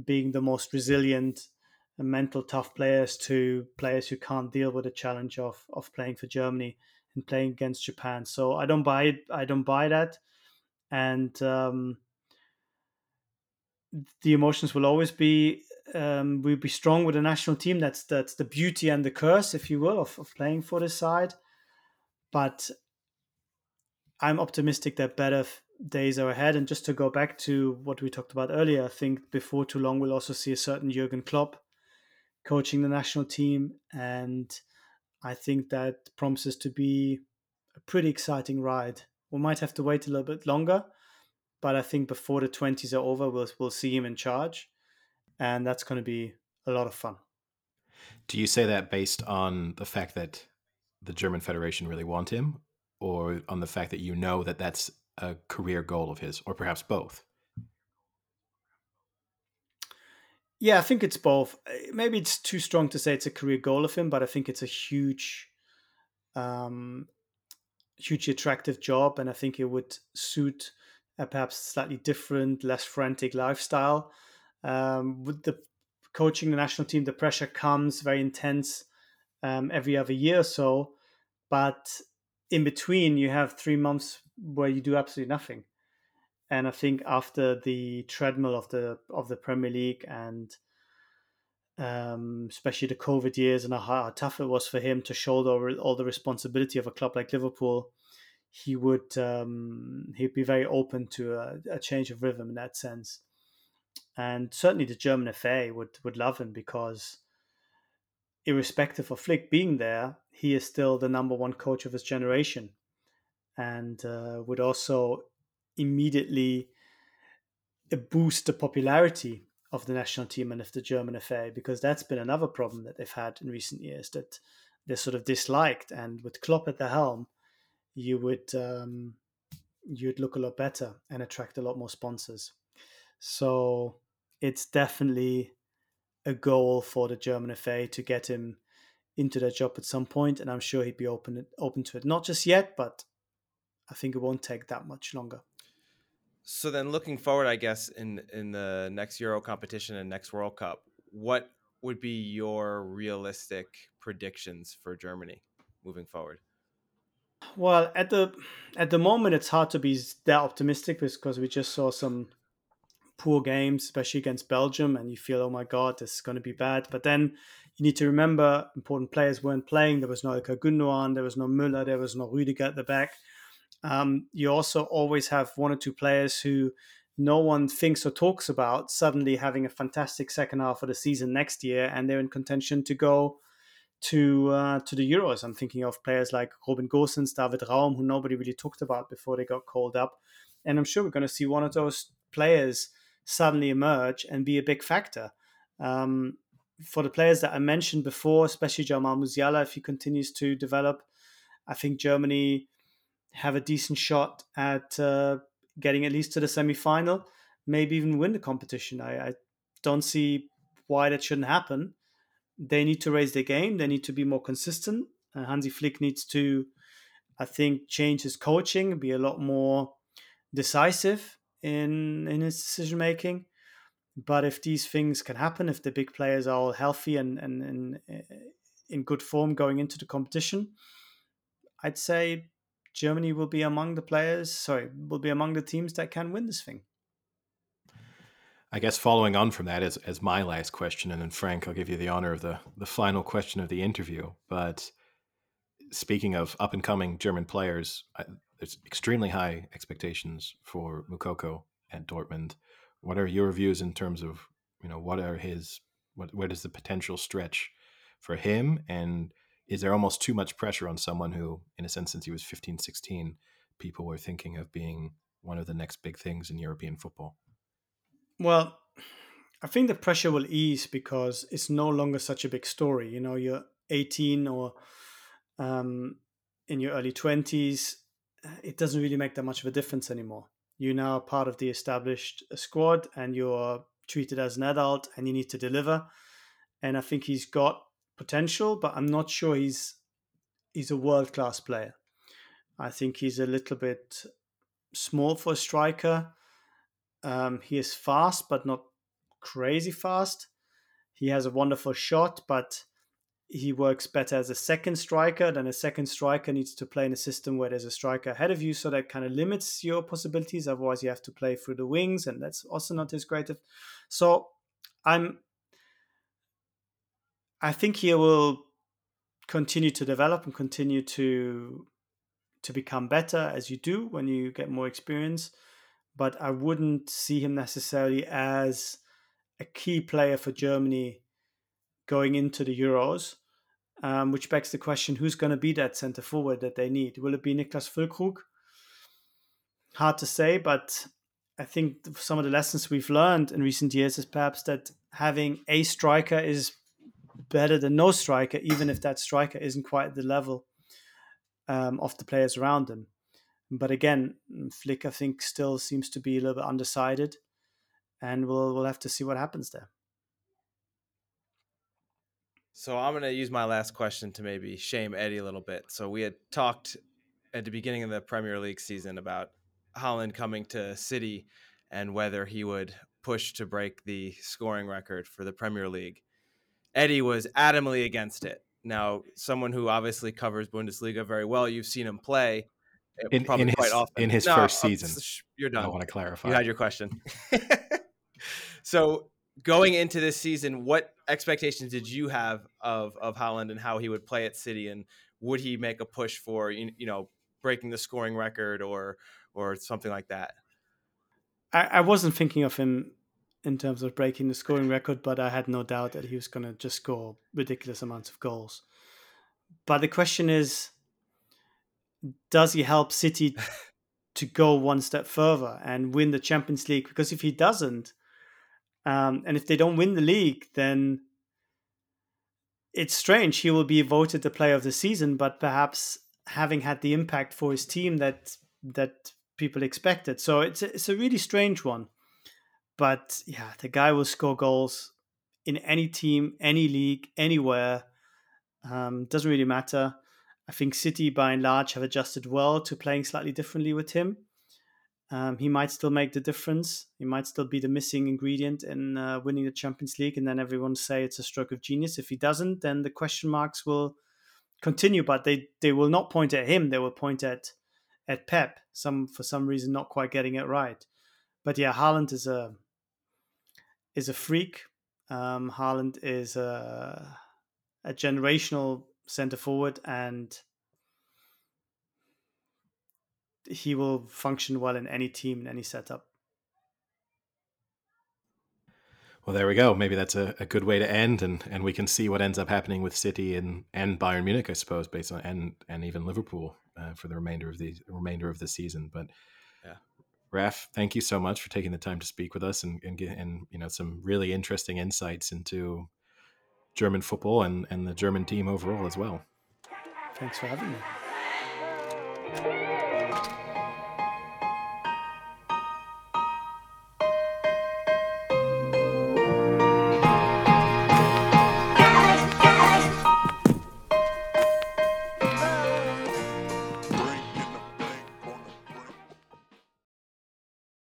being the most resilient, mental tough players to players who can't deal with the challenge of of playing for Germany and playing against Japan. So I don't buy it. I don't buy that, and um, the emotions will always be. Um, we'll be strong with the national team. That's that's the beauty and the curse, if you will, of, of playing for this side. But I'm optimistic that better days are ahead. And just to go back to what we talked about earlier, I think before too long we'll also see a certain Jurgen Klopp coaching the national team, and I think that promises to be a pretty exciting ride. We might have to wait a little bit longer, but I think before the twenties are over, we'll we'll see him in charge, and that's going to be a lot of fun. Do you say that based on the fact that the German Federation really want him, or on the fact that you know that that's a career goal of his, or perhaps both? Yeah, I think it's both. Uh, maybe it's too strong to say it's a career goal of him, but I think it's a huge, um, hugely attractive job, and I think it would suit a perhaps slightly different, less frantic lifestyle. Um, with the coaching the national team, the pressure comes very intense um, every other year or so, but in between, you have three months where you do absolutely nothing. And I think after the treadmill of the of the Premier League and um, especially the COVID years and how tough it was for him to shoulder all the responsibility of a club like Liverpool, he would um, he'd be very open to a, a, change of rhythm in that sense. And certainly the German FA would would love him because, irrespective of Flick being there, he is still the number one coach of his generation, and uh, would also immediately boost the popularity of the national team and of the German FA, because that's been another problem that they've had in recent years that they're sort of disliked. And with Klopp at the helm, you would um, you'd look a lot better and attract a lot more sponsors. So it's definitely a goal for the German FA to get him into that job at some point, and I'm sure he'd be open open to it. Not just yet, but I think it won't take that much longer. So then, looking forward, I guess in in the next Euro competition and next World Cup, what would be your realistic predictions for Germany moving forward? Well, at the at the moment, it's hard to be that optimistic because we just saw some poor games, especially against Belgium, and you feel, oh my god, this is going to be bad. But then you need to remember important players weren't playing. There was no Gundogan, there was no Müller, there was no Rüdiger at the back. Um, you also always have one or two players who no one thinks or talks about suddenly having a fantastic second half of the season next year, and they're in contention to go to uh, to the Euros. I'm thinking of players like Robin Gosens, David Raum, who nobody really talked about before they got called up, and I'm sure we're going to see one of those players suddenly emerge and be a big factor. Um, for the players that I mentioned before, especially Jamal Musiala, if he continues to develop, I think Germany have a decent shot at uh, getting at least to the semi-final, maybe even win the competition. I, I don't see why that shouldn't happen. They need to raise their game. They need to be more consistent. Uh, Hansi Flick needs to, I think, change his coaching, be a lot more decisive in in his decision making. But if these things can happen, if the big players are all healthy and and, and uh, in good form going into the competition, I'd say Germany will be among the players, sorry, will be among the teams that can win this thing. I guess following on from that is as my last question, and then Frank, I'll give you the honor of the the final question of the interview. But speaking of up and coming German players, there's extremely high expectations for Moukoko at Dortmund. What are your views in terms of you know what are his what what is the potential stretch for him and is there almost too much pressure on someone who, in a sense, since he was 15, 16, people were thinking of being one of the next big things in European football? Well, I think the pressure will ease because it's no longer such a big story. You know, you're 18 or um, in your early 20s, it doesn't really make that much of a difference anymore. You're now part of the established squad and you're treated as an adult and you need to deliver. And I think he's got potential, but I'm not sure he's he's a world class player. I think he's a little bit small for a striker. Um, he is fast, but not crazy fast. He has a wonderful shot, but he works better as a second striker than a second striker needs to play in a system where there's a striker ahead of you. So that kind of limits your possibilities. Otherwise you have to play through the wings and that's also not as great so i'm i think he will continue to develop and continue to to become better as you do when you get more experience. But i wouldn't see him necessarily as a key player for germany going into the Euros, um, which begs the question who's going to be that centre forward that they need? Will it be Niklas Füllkrug? Hard to say, but I think some of the lessons we've learned in recent years is perhaps that having a striker is better than no striker, even if that striker isn't quite the level um, of the players around him. But again, Flick, I think, still seems to be a little bit undecided, and we'll we'll have to see what happens there. So I'm going to use my last question to maybe shame Eddie a little bit. So we had talked at the beginning of the Premier League season about Haaland coming to City and whether he would push to break the scoring record for the Premier League. Eddie was adamantly against it. Now, someone who obviously covers Bundesliga very well, you've seen him play eh, in, in his, in his no, first season. You're done. I want to clarify. You had your question. so going into this season, what expectations did you have of of Haaland and how he would play at City, and would he make a push for you know breaking the scoring record or or something like that? I, I wasn't thinking of him in terms of breaking the scoring record, but I had no doubt that he was going to just score ridiculous amounts of goals. But the question is, does he help City to go one step further and win the Champions League? Because if he doesn't, um, and if they don't win the league, then it's strange. He will be voted the player of the season, but perhaps having had the impact for his team that that people expected. So it's a, it's a really strange one. But yeah, the guy will score goals in any team, any league, anywhere. Um, doesn't really matter. I think City, by and large, have adjusted well to playing slightly differently with him. Um, he might still make the difference. He might still be the missing ingredient in uh, winning the Champions League, and then everyone say it's a stroke of genius. If he doesn't, then the question marks will continue, but they they will not point at him. They will point at at Pep. Some for some reason not quite getting it right. But yeah, Haaland is a is a freak. Um, Haaland is a a generational centre forward, and he will function well in any team in any setup. Well, there we go. Maybe that's a, a good way to end, and, and we can see what ends up happening with City and, and Bayern Munich, I suppose, based on and and even Liverpool uh, for the remainder of the remainder of the season. But yeah, Raf, thank you so much for taking the time to speak with us and and, get, and you know some really interesting insights into German football and and the German team overall as well. Thanks for having me.